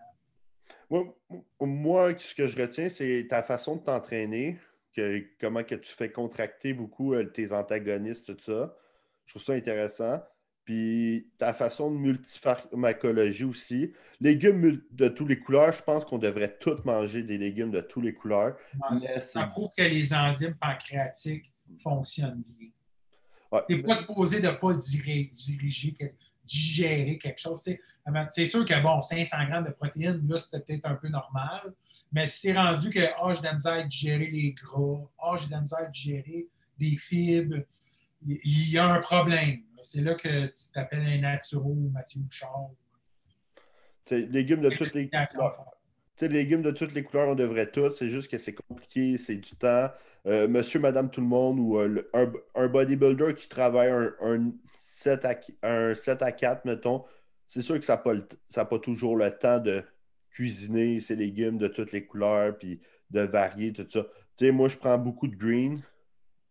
Moi, ce que je retiens, c'est ta façon de t'entraîner, comment que tu fais contracter beaucoup euh, tes antagonistes, tout ça. Je trouve ça intéressant. Puis ta façon de multipharmacologie aussi. Légumes de toutes les couleurs, je pense qu'on devrait tous manger des légumes de toutes les couleurs. ça prouve que les enzymes pancréatiques fonctionnent bien. tu n'es pas supposé de ne pas diriger, digérer quelque chose. C'est sûr que bon, 500 grammes de protéines, là, c'était peut-être un peu normal. Mais si c'est rendu que oh, j'ai de la misère à digérer les gras, oh, j'ai de la misère à digérer des fibres, il y a un problème. C'est là que tu t'appelles un naturo Mathieu Bouchard. Légumes de toutes les couleurs. légumes de toutes les couleurs, on devrait tous. C'est juste que c'est compliqué, c'est du temps. Euh, monsieur, madame, tout le monde, ou euh, un, bodybuilder qui travaille un, 7 à, un 7 à 4, mettons, c'est sûr que ça n'a pas, toujours le temps de cuisiner ses légumes de toutes les couleurs, puis de varier, tout ça. moi, je prends beaucoup de green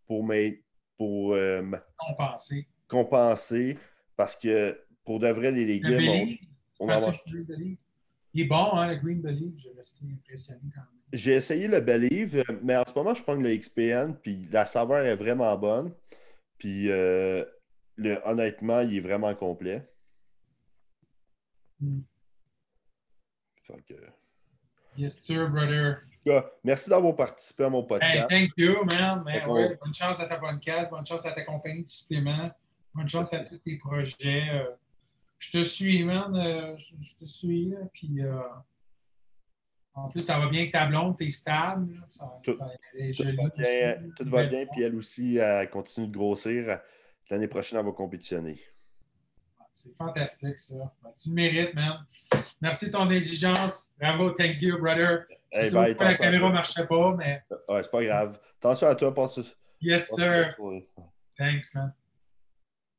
pour, mes, pour euh, compenser. Compenser, parce que pour de vrai, les légumes, on, Il est bon, hein, le Green Believe. J'ai resté impressionné quand même. J'ai essayé le Believe, mais en ce moment, je prends le XPN, puis la saveur est vraiment bonne. Puis, euh, le, honnêtement, il est vraiment complet. Mm. Yes, sir, brother. Merci d'avoir participé à mon podcast. Hey, thank you, man. bonne chance à ta podcast, bonne chance à ta compagnie de suppléments, bonne chance à tous tes projets. Euh, je te suis, man. Euh, je, te suis. puis, euh, en plus, ça va bien avec ta blonde, t'es stable. tout, va bien, tout va bien, puis elle aussi, elle continue de grossir. L'année prochaine, elle va compétitionner. C'est fantastique, ça. Ben, tu le mérites, man. Merci de ton intelligence. Bravo, thank you, brother. Hey, bye, la caméra ne marchait pas, mais. Ouais, c'est pas grave. Attention à toi, passe. Yes, sir. Thanks, man.